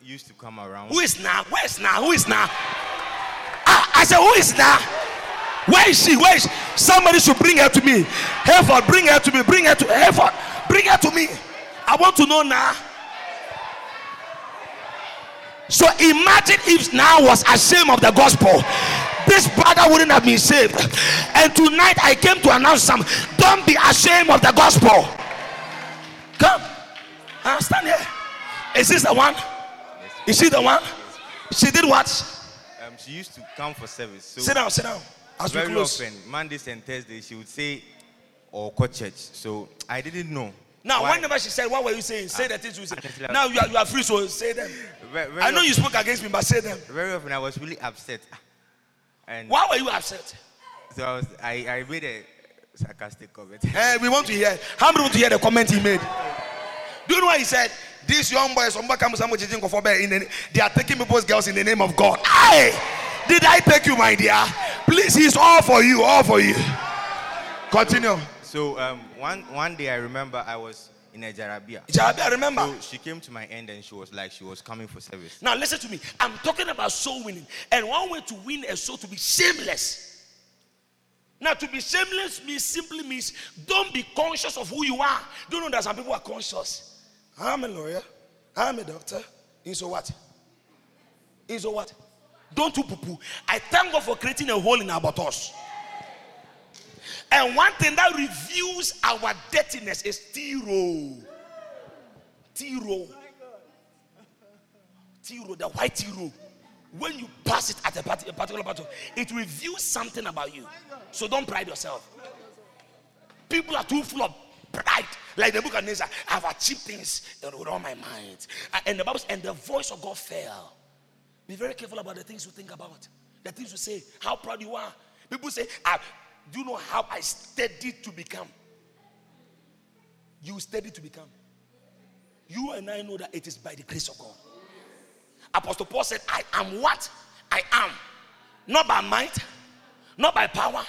used to come around. Who is now? Where is now? Who is now? Ah, I said, who is now? Where is she? Where is she? Somebody should bring her to me. Hereford, bring her to me. Bring her to Hereford. Bring her to me. I want to know now. So imagine if now was ashamed of the gospel. This brother wouldn't have been saved. And tonight I came to announce some. Don't be ashamed of the gospel. Come. Uh, stand here. Is this the one? Is she the one? She did what? Um, she used to come for service. So Sit down, sit down. As we very close. often, Mondays and Thursdays, she would say, or call church. So I didn't know. Now, why. whenever she said, What were you saying? Say the things you I- Now you are, you are free, so say them. Ve- very I know you spoke against me, but say them. Very often, I was really upset. And Why were you upset? so I, was, I, I made a sarcastic comment. Eh, we want to hear. How many want to hear the comment he made? Do you know what he said? These young boys, some come some in the, they are taking people's girls in the name of God. Hey, did I take you, my dear? Please, he's all for you, all for you. Continue. So um, one, one day, I remember I was in a Jarabia. Jabia, remember. So she came to my end and she was like, she was coming for service. Now listen to me. I'm talking about soul winning. And one way to win a soul to be shameless. Now to be shameless means simply means don't be conscious of who you are. Do you know that some people are conscious? I'm a lawyer. I'm a doctor. In so what? In so what? Don't do poo-poo. I thank God for creating a hole in our buttocks. And one thing that reveals our dirtiness is tiro. Tiro. T-roll, the white T-roll. When you pass it at a, parti- a particular battle, it reveals something about you. So don't pride yourself. People are too full of pride. Like the book of Nazar, I've achieved things with all my mind. Uh, and the Bible says, and the voice of God fell. Be very careful about the things you think about, the things you say, how proud you are. People say, I, Do you know how I studied to become? You studied to become. You and I know that it is by the grace of God. Apostle Paul said, I am what I am. Not by might, not by power,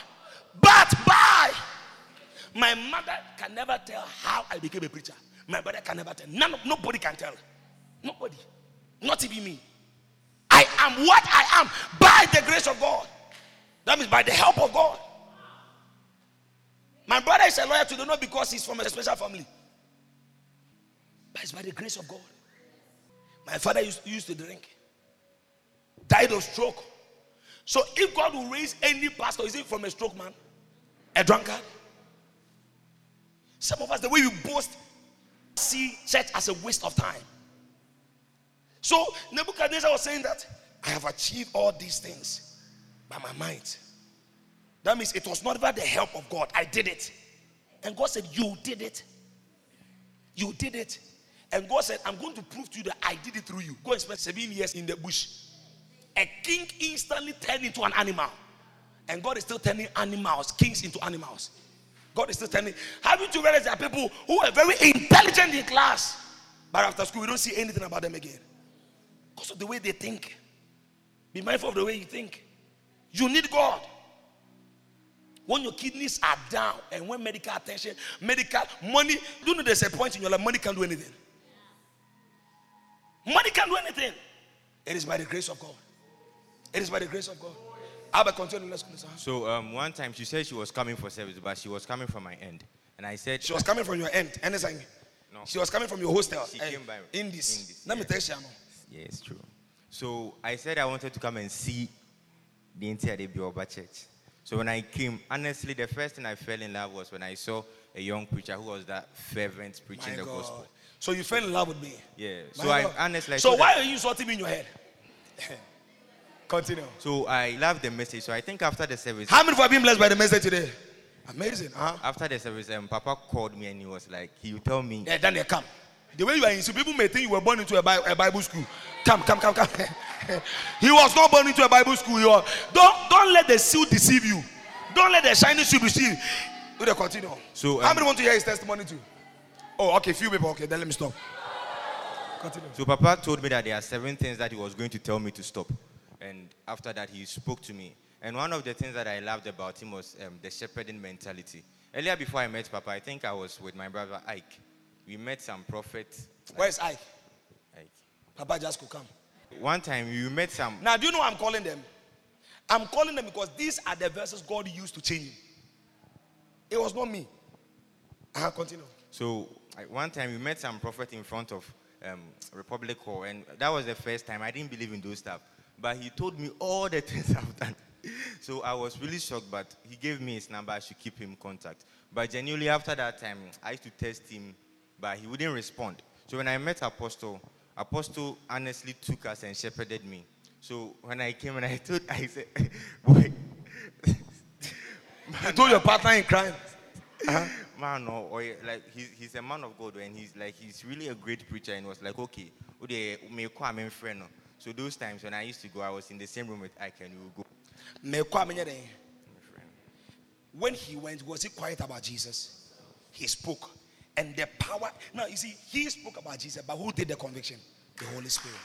but by. My mother can never tell how I became a preacher. My brother can never tell. None, nobody can tell. Nobody. Not even me. I am what I am by the grace of God. That means by the help of God. My brother is a lawyer today, not because he's from a special family, but it's by the grace of God. My father used, used to drink, died of stroke. So if God will raise any pastor, is it from a stroke man? A drunkard? Some of us, the way we boast, see church as a waste of time. So Nebuchadnezzar was saying that I have achieved all these things by my might. That means it was not about the help of God. I did it. And God said, You did it. You did it. And God said, I'm going to prove to you that I did it through you. Go and spend seven years in the bush. A king instantly turned into an animal. And God is still turning animals, kings into animals. God is still turning. Haven't you realized there are people who are very intelligent in class, But after school, we don't see anything about them again. Because of the way they think. Be mindful of the way you think. You need God. When your kidneys are down and when medical attention, medical money, you know there's a point in your life, money can't do anything. Money can't do anything. It is by the grace of God. It is by the grace of God. Continue. Let's go. So um, one time she said she was coming for service, but she was coming from my end. And I said, She was coming from your end. Anything. No. She was coming from your hostel. She eh, came by- Indies. Indies, Let me tell you. Yeah, it's true. So I said I wanted to come and see the entire Bioba church. So when I came, honestly, the first thing I fell in love was when I saw a young preacher who was that fervent preaching My the God. gospel. So you fell in love with me. Yeah. My So I honestly. So why are you sorting me in your head? Continue. So I love the message. So I think after the service, How many of you have been blessed by the message today? Amazing, huh? after the service, um, Papa called me and he was like, he would tell me, Yeah, then they come. The way you are in school, people may think you were born into a Bible school. Come, come, come, come. he was not born into a Bible school. He was, don't, don't let the seal deceive you. Don't let the shiny shoe deceive you. Do they continue? So, how um, many want to hear his testimony too? Oh, okay, few people. Okay, then let me stop. Continue. So Papa told me that there are seven things that he was going to tell me to stop. And after that, he spoke to me. And one of the things that I loved about him was um, the shepherding mentality. Earlier, before I met Papa, I think I was with my brother Ike. We met some prophets. Where's Ike? Ike. Papa just could come. One time, you met some. Now, do you know I'm calling them? I'm calling them because these are the verses God used to change me. It was not me. Uh, continue. So one time, we met some prophet in front of um, Republic Hall, and that was the first time I didn't believe in those stuff. But he told me all the things I've done. So I was really shocked, but he gave me his number. I should keep him contact. But genuinely, after that time, I used to test him, but he wouldn't respond. So when I met Apostle, Apostle honestly took us and shepherded me. So when I came and I told, I said, boy, You told your partner in crime. Uh-huh. man, oh, oh, no, or like he's, he's a man of God, and he's like he's really a great preacher. And was like, okay, oh, okay, me me friend. So those times when I used to go, I was in the same room with Ike, and we would go. Den. When he went, was he quiet about Jesus? He spoke. And the power. Now, you see, he spoke about Jesus, but who did the conviction? The Holy Spirit.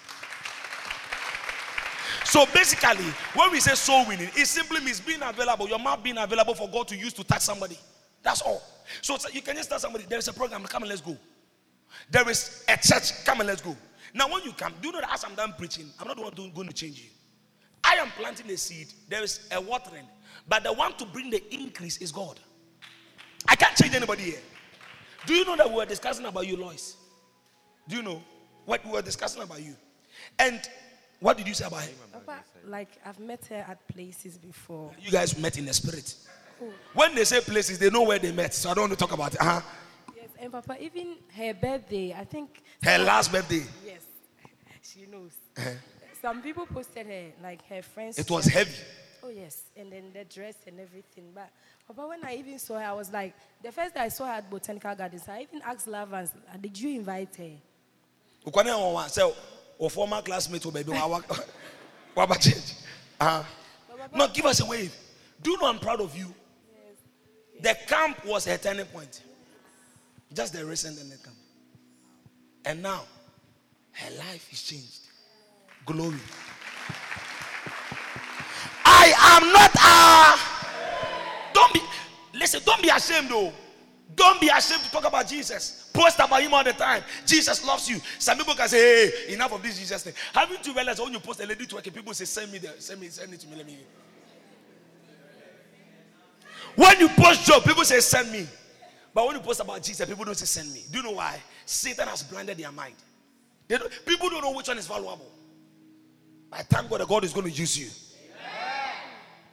So basically, when we say soul winning, it simply means being available, your mouth being available for God to use to touch somebody. That's all. So you can just tell somebody, there is a program, come and let's go. There is a church, come and let's go. Now, when you come, do you know that as I'm done preaching, I'm not the one going to change you. I am planting a seed, there is a watering, but the one to bring the increase is God. I can't change anybody here. Do you know that we were discussing about you, Lois? Do you know what we were discussing about you? And what did you say about him? Papa, like I've met her at places before. You guys met in the spirit. When they say places, they know where they met, so I don't want to talk about it. Uh-huh. Yes, and Papa, even her birthday, I think. Her last birthday, Yes, she knows. Some people posted her, like her friends. it was heavy. Oh yes, and then the dress and everything. But but when I even saw her, I was like, the first day I saw her at Botanical Gardens, I even asked Lavans, "Uh, did you invite her? Ukwane wa wa say o former classmate o baby wa wa change. Uh-huh. No, give us a wave. Do you know I'm proud of you? The camp was a turning point. Just the recent in the camp. And now, her life is changed. Glory. I am not a. Don't be. Listen, don't be ashamed though. Don't be ashamed to talk about Jesus. Post about him all the time. Jesus loves you. Some people can say, hey, enough of this Jesus thing. Haven't you realized when you post a lady twerking, people say, send me the, send me, send it to me, let me. When you post job, people say, send me. But when you post about Jesus, people don't say, send me. Do you know why? Satan has blinded their mind. Don't, people don't know which one is valuable. I thank God that God is going to use you.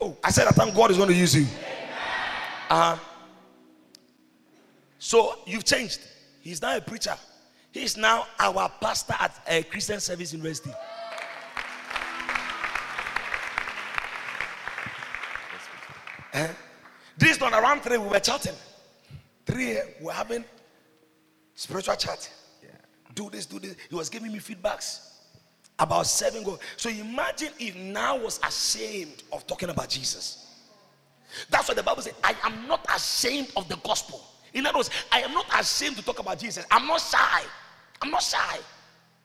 Oh, I said, I thank God is going to use you. Uh huh. So you've changed. He's now a preacher. He's now our pastor at a Christian Service University. Eh? This one around three, we were chatting. Three, we were having spiritual chat. Do this, do this. He was giving me feedbacks about serving God. So imagine if now was ashamed of talking about Jesus. That's what the Bible says. I am not ashamed of the gospel. In other words, I am not ashamed to talk about Jesus. I'm not shy. I'm not shy.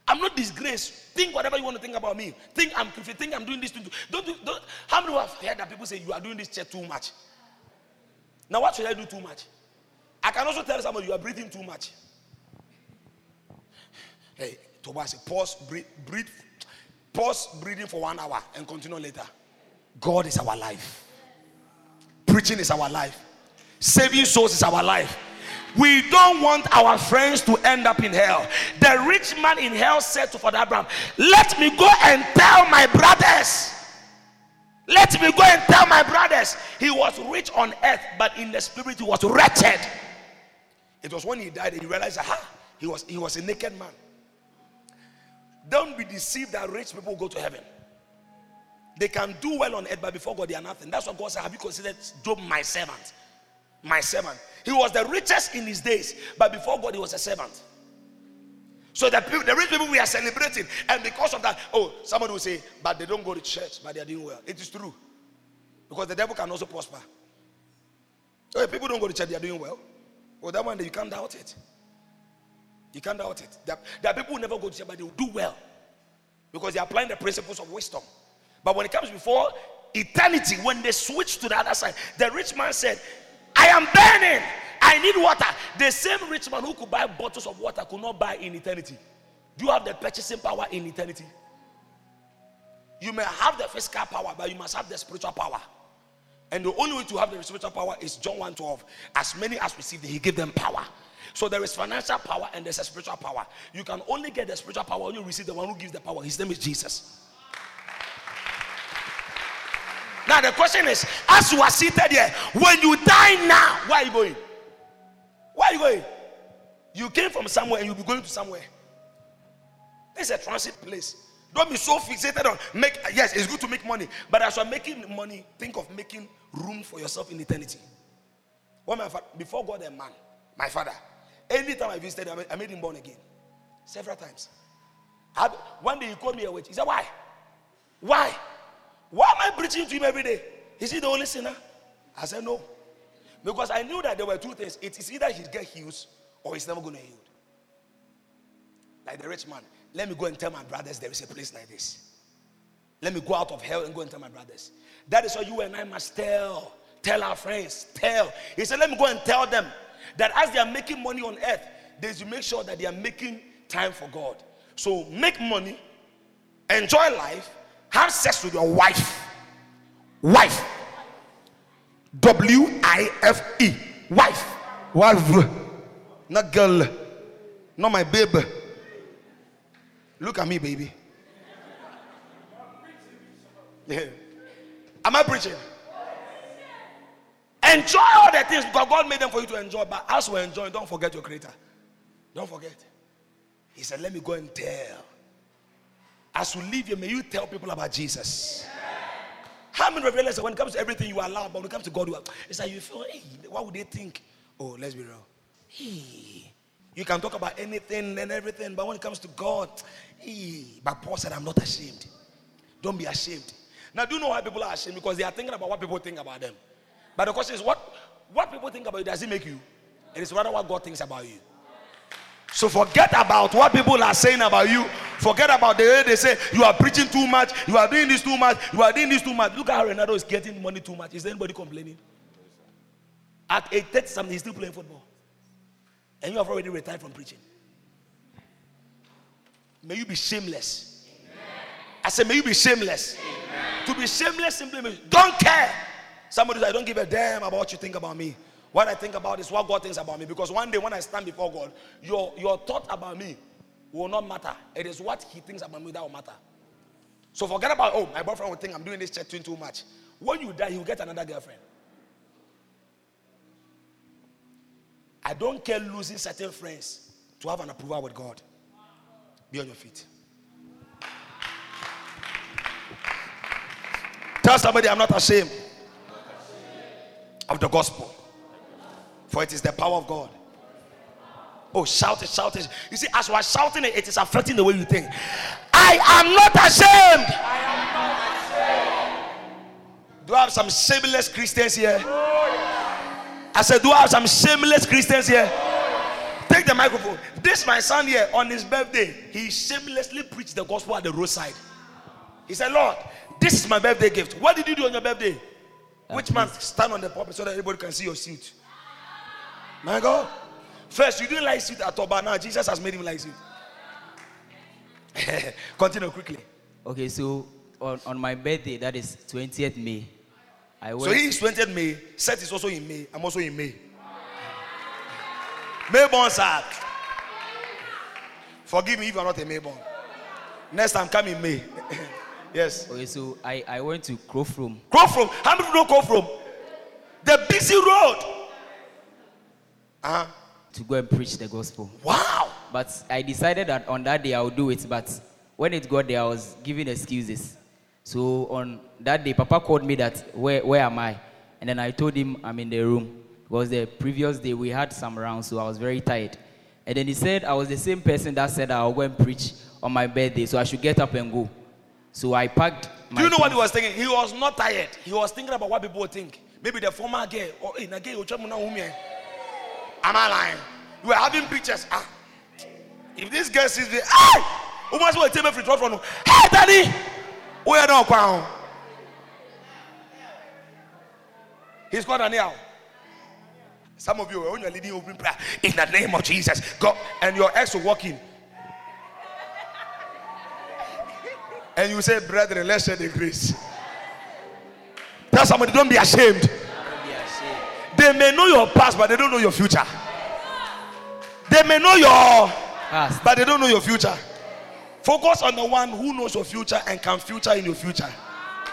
I'm not disgraced. Think whatever you want to think about me. Think I'm think I'm doing this thing. Don't, do, don't how many have heard that people say you are doing this church too much? Now what should I do too much? I can also tell somebody you are breathing too much. Hey, Tobias, pause, breathe, breathe, pause breathing for one hour and continue later. God is our life. Preaching is our life. Saving souls is our life. We don't want our friends to end up in hell. The rich man in hell said to Father Abraham, Let me go and tell my brothers. Let me go and tell my brothers. He was rich on earth, but in the spirit he was wretched. It was when he died he realized, he was, he was a naked man. Don't be deceived that rich people go to heaven. They can do well on earth, but before God, they are nothing. That's what God said. Have you considered Job my servant? My servant. He was the richest in his days, but before God, he was a servant. So the, people, the rich people we are celebrating, and because of that, oh, somebody will say, but they don't go to church, but they are doing well. It is true. Because the devil can also prosper. Oh, people don't go to church, they are doing well. Well, that one, you can't doubt it. You can't doubt it. There, there are people who never go to church, but they will do well. Because they are applying the principles of wisdom. But when it comes before eternity, when they switch to the other side, the rich man said, I am burning. I need water. The same rich man who could buy bottles of water could not buy in eternity. Do you have the purchasing power in eternity? You may have the physical power, but you must have the spiritual power. And the only way to have the spiritual power is John 1 12. As many as received he gave them power. So there is financial power and there's a spiritual power. You can only get the spiritual power when you receive the one who gives the power. His name is Jesus. Now the question is, as you are seated here, when you die now, where are you going? Where are you going? You came from somewhere and you'll be going to somewhere. This is a transit place. Don't be so fixated on make. Yes, it's good to make money, but as you're making money, think of making room for yourself in eternity. When my father, before God and man, my father, anytime I visited, I made him born again, several times. I, one day he called me a witch. He said, "Why? Why? Why am I preaching to him every day? Is he the only sinner? I said, No. Because I knew that there were two things. It is either he'll get healed or he's never going to heal. Like the rich man. Let me go and tell my brothers there is a place like this. Let me go out of hell and go and tell my brothers. That is what you and I must tell. Tell our friends. Tell. He said, Let me go and tell them that as they are making money on earth, they should make sure that they are making time for God. So make money, enjoy life, have sex with your wife. Wife. W I F E. Wife. Wife. Not girl. Not my baby. Look at me, baby. Am I preaching? Enjoy all the things because God made them for you to enjoy. But as we enjoy, don't forget your creator. Don't forget. He said, Let me go and tell as you leave here, may you tell people about Jesus. How many realize that when it comes to everything you allow, but when it comes to God, it's like you feel, hey, what would they think? Oh, let's be real. Hey, you can talk about anything and everything, but when it comes to God, hey, but Paul said, I'm not ashamed. Don't be ashamed. Now, do you know why people are ashamed? Because they are thinking about what people think about them. But the question is, what, what people think about you, does it make you? It is rather what God thinks about you. So forget about what people are saying about you. Forget about the way they say you are preaching too much, you are doing this too much, you are doing this too much. Look at how Ronaldo is getting money too much. Is anybody complaining? At 8 30 something, he's still playing football. And you have already retired from preaching. May you be shameless. Amen. I said, may you be shameless. Amen. To be shameless simply means don't care. Somebody says, I don't give a damn about what you think about me. What I think about is what God thinks about me. Because one day when I stand before God, your, your thought about me will not matter. It is what He thinks about me that will matter. So forget about, oh, my boyfriend will think I'm doing this chatting too much. When you die, he will get another girlfriend. I don't care losing certain friends to have an approval with God. Be on your feet. Tell somebody I'm not ashamed of the gospel. For it is the power of God. Oh, shout it, shout it. You see, as we are shouting it, it is affecting the way you think. I am not ashamed. I am not ashamed. Do I have some shameless Christians here? I said, Do I have some shameless Christians here? Take the microphone. This my son here on his birthday. He shamelessly preached the gospel at the roadside. He said, Lord, this is my birthday gift. What did you do on your birthday? Which man Stand on the pulpit so that everybody can see your suit. My God. First, you didn't like suit at all, but now Jesus has made him like suit. Continue quickly. Okay, so on, on my birthday, that is 20th May, I went. So he is 20th May. Set is also in May. I'm also in May. May born, sir. Forgive me if you're not a May born. Next time, come in May. yes. Okay, so I, I went to Crowfrom. Go from. How many people don't go from? The busy road. Uh-huh. to go and preach the gospel. Wow. But I decided that on that day I would do it. But when it got there, I was giving excuses. So on that day, Papa called me that where where am I? And then I told him I'm in the room because the previous day we had some rounds, so I was very tired. And then he said I was the same person that said I'll go and preach on my birthday, so I should get up and go. So I packed. Do you know what he was thinking? He was not tired. He was thinking about what people would think. Maybe the former girl. Or hey, na girl, you tell me now, woman. Am I lying? You were having pictures. Ah. If this girl sees me, hey! Who must well take me free from Hey, daddy! Where now, crown? He's got an ear. Some of you, when you're leading open prayer, in the name of Jesus, God, and your ex will walk in. And you say, brethren, let's share the grace. Tell somebody, don't be ashamed. Don't be ashamed. They may know your past, but they don't know your future. They may know your Past. but they don't know your future. Focus on the one who knows your future and can future in your future.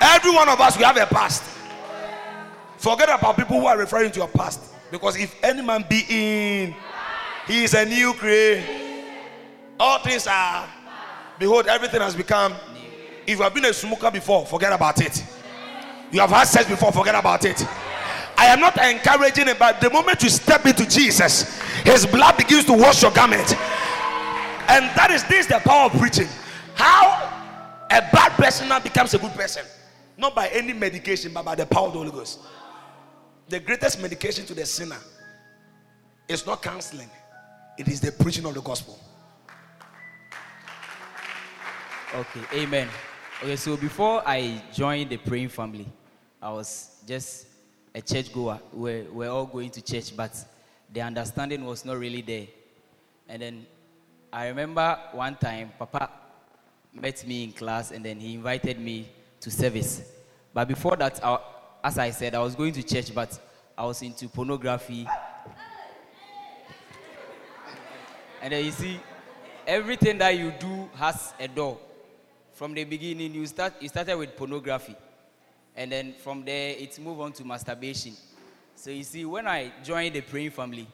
Every one of us, we have a past. Forget about people who are referring to your past. Because if any man be in, he is a new creation. All things are, behold, everything has become. If you have been a smoker before, forget about it. You have had sex before, forget about it. I am not encouraging it, but the moment you step into Jesus, His blood begins to wash your garment. And that is this the power of preaching. How a bad person now becomes a good person. Not by any medication, but by the power of the Holy Ghost. The greatest medication to the sinner is not counseling, it is the preaching of the gospel. Okay, amen. Okay, so before I joined the praying family, I was just a church goer. We're, we're all going to church, but the understanding was not really there. And then I remember one time, Papa met me in class and then he invited me to service. But before that, I, as I said, I was going to church, but I was into pornography. And then you see, everything that you do has a door. From the beginning, you start you started with pornography, and then from there it moved on to masturbation. So you see, when I joined the praying family,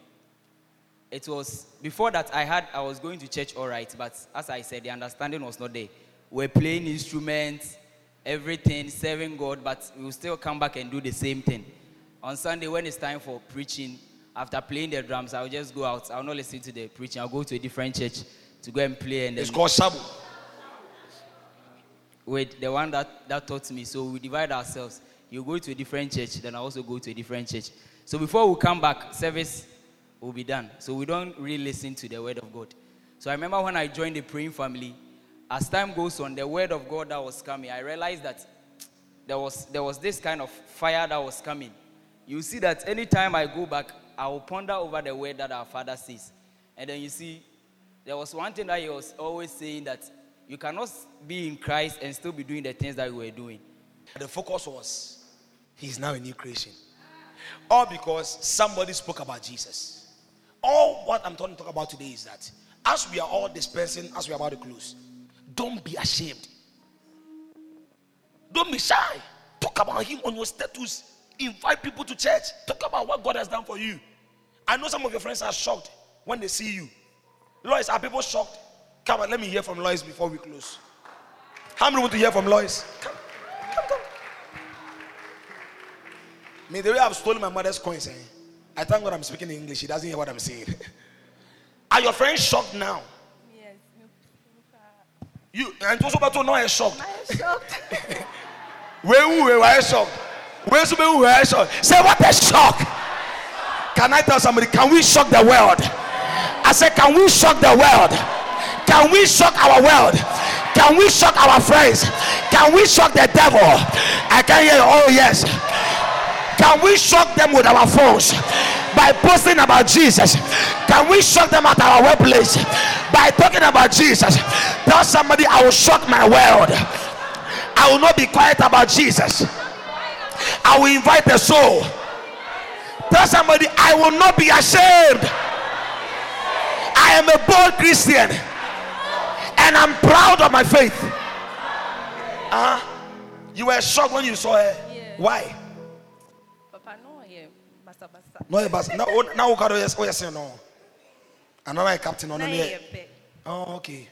it was before that I had I was going to church all right, but as I said, the understanding was not there. We're playing instruments, everything, serving God, but we will still come back and do the same thing. On Sunday, when it's time for preaching, after playing the drums, I'll just go out. I'll not listen to the preaching. I'll go to a different church to go and play. And It's called Shabu. With the one that, that taught me. So we divide ourselves. You go to a different church, then I also go to a different church. So before we come back, service will be done. So we don't really listen to the word of God. So I remember when I joined the praying family, as time goes on, the word of God that was coming, I realized that there was there was this kind of fire that was coming. You see that anytime I go back, I will ponder over the word that our father says. And then you see, there was one thing that he was always saying that you cannot be in Christ and still be doing the things that you were doing. The focus was he's now a new creation. All because somebody spoke about Jesus. All what I'm trying to talk about today is that as we are all dispensing, as we are about to close, don't be ashamed. Don't be shy. Talk about him on your status. Invite people to church. Talk about what God has done for you. I know some of your friends are shocked when they see you. Lois, are people shocked? Come on, let me hear from Lois before we close. How many want to hear from Lois? Come, come, come. Me, the way I've stolen my mother's coins, eh? I thank God I'm speaking in English. She doesn't hear what I'm saying. Are your friends shocked now? Yes. You and also about to know shocked. I'm shocked. Where who were shocked? Where so who were shocked? Say what a shock! Can I tell somebody, can we shock the world? I said, can we shock the world? Can we shock our world? Can we shock our friends? Can we shock the devil? I can hear, you. oh yes. Can we shock them with our phones by posting about Jesus? Can we shock them at our workplace by talking about Jesus? Tell somebody, I will shock my world. I will not be quiet about Jesus. I will invite the soul. Tell somebody, I will not be ashamed. I am a bold Christian and I'm proud of my faith. Uh-huh. You were shocked when you saw her. Why? Papa, no, yeah, basa basa. No, but now, now, what are you saying? No, another captain on Na the yɛ. Oh, okay.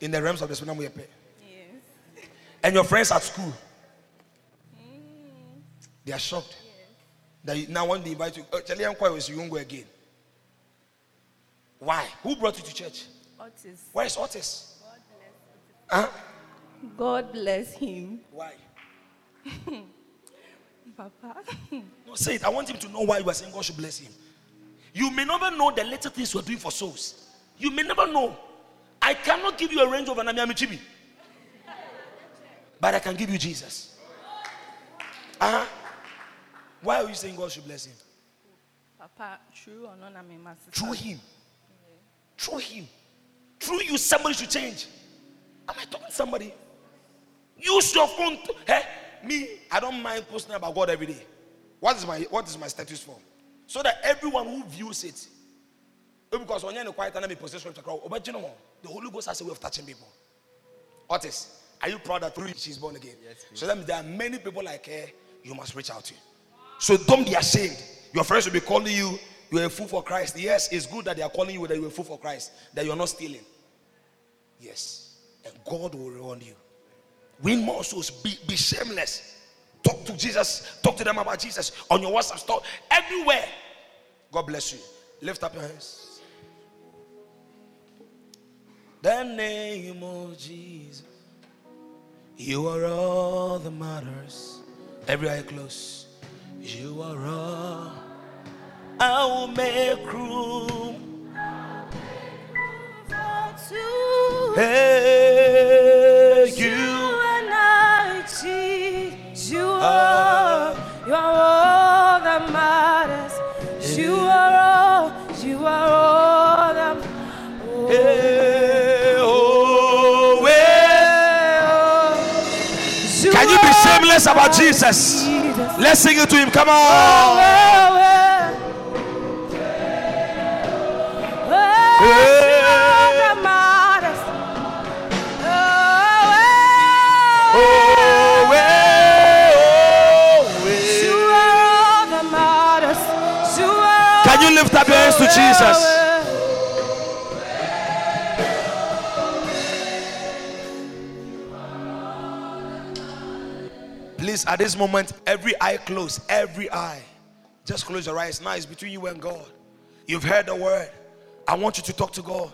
In the realms of the spirit, we are pay. Yes. And your friends at school, they are shocked that you, now when they invite you, oh, Charlie and was you won't go again. Why? Who brought you to church? Otis. Where is Otis? Huh? God bless him. Why? Papa. No, say it. I want him to know why you are saying God should bless him. You may never know the little things you are doing for souls. You may never know. I cannot give you a range of an Amiamichibi. But I can give you Jesus. Uh-huh. Why are you saying God should bless him? Papa, true or not, I'm a master. Through him. Through him. Through you, somebody should change. Am I talking to somebody? Use your phone. To, hey, me, I don't mind posting about God every day. What is my what is my status for? So that everyone who views it, eh, because when you're in a quiet and I'm in possession of the crowd, but you know what? The Holy Ghost has a way of touching people. Otis, are you proud that through you she's born again? Yes. So that means there are many people like her you must reach out to. So don't be ashamed. Your friends will be calling you, you're a fool for Christ. Yes, it's good that they are calling you that you're a fool for Christ, that you're not stealing. Yes. And God will reward you. Win more souls. Be, be shameless. Talk to Jesus. Talk to them about Jesus on your WhatsApp store. Everywhere. God bless you. Lift up your hands. The name of Jesus. You are all that matters. Every eye closed. You are all. I will make room. Hey, shameless about Jesus? Let's sing it to him. Come on. Can you lift up your hands to Jesus? At this moment, every eye closed, every eye. Just close your eyes. Now it's between you and God. You've heard the word. I want you to talk to God.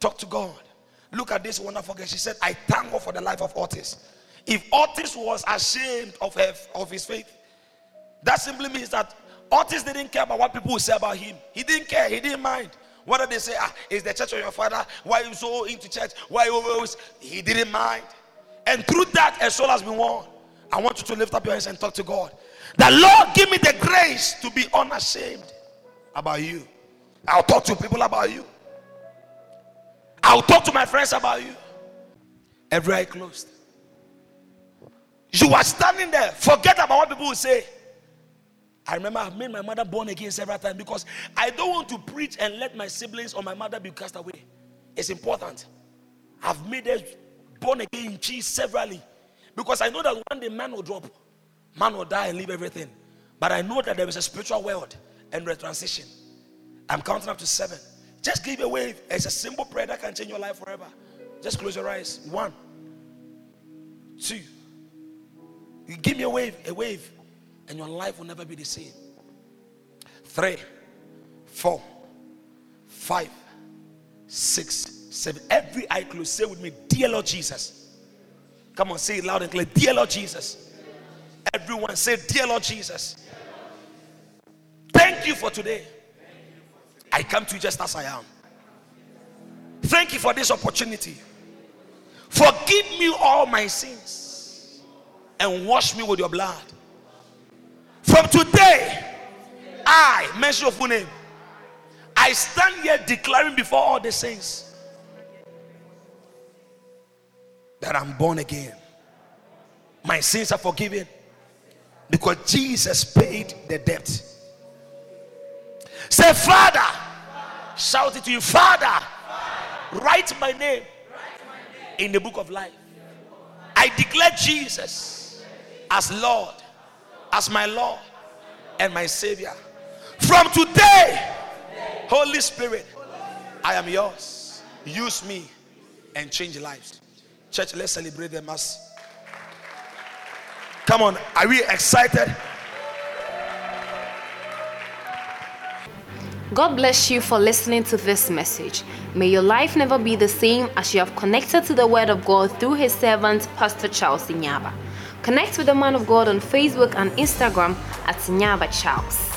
Talk to God. Look at this wonderful girl. She said, I thank God for the life of Otis. If Otis was ashamed of, her, of his faith, that simply means that Otis didn't care about what people would say about him. He didn't care. He didn't mind. Whether they say, ah, is the church of your father? Why you so into church? Why you always? He didn't mind. And through that, a soul has been won. I want you to lift up your hands and talk to God. The Lord, give me the grace to be unashamed about you. I'll talk to people about you. I'll talk to my friends about you. Every eye closed. You are standing there. Forget about what people will say. I remember I've made my mother born again several times because I don't want to preach and let my siblings or my mother be cast away. It's important. I've made her born again in cheese severally because I know that one day man will drop, man will die and leave everything. But I know that there is a spiritual world and the transition. I'm counting up to seven. Just give a wave. It's a simple prayer that can change your life forever. Just close your eyes. One, two. You give me a wave, a wave, and your life will never be the same. Three, four, five, six, seven. Every eye closed. Say with me, Dear Lord Jesus. Come on, say it loud and clear. Dear Lord Jesus. Everyone say, Dear Lord Jesus. Thank you for today. I come to you just as I am. Thank you for this opportunity. Forgive me all my sins and wash me with your blood. From today, I, mention your full name, I stand here declaring before all the saints that I'm born again. My sins are forgiven because Jesus paid the debt. Say, Father, shout it to you, Father, write my name in the book of life. I declare Jesus as Lord, as my Lord and my Savior. From today, Holy Spirit, I am yours. Use me and change lives. Church, let's celebrate them as. Come on, are we excited? God bless you for listening to this message. May your life never be the same as you have connected to the Word of God through His servant, Pastor Charles Nyaaba. Connect with the man of God on Facebook and Instagram at Nyaaba Charles.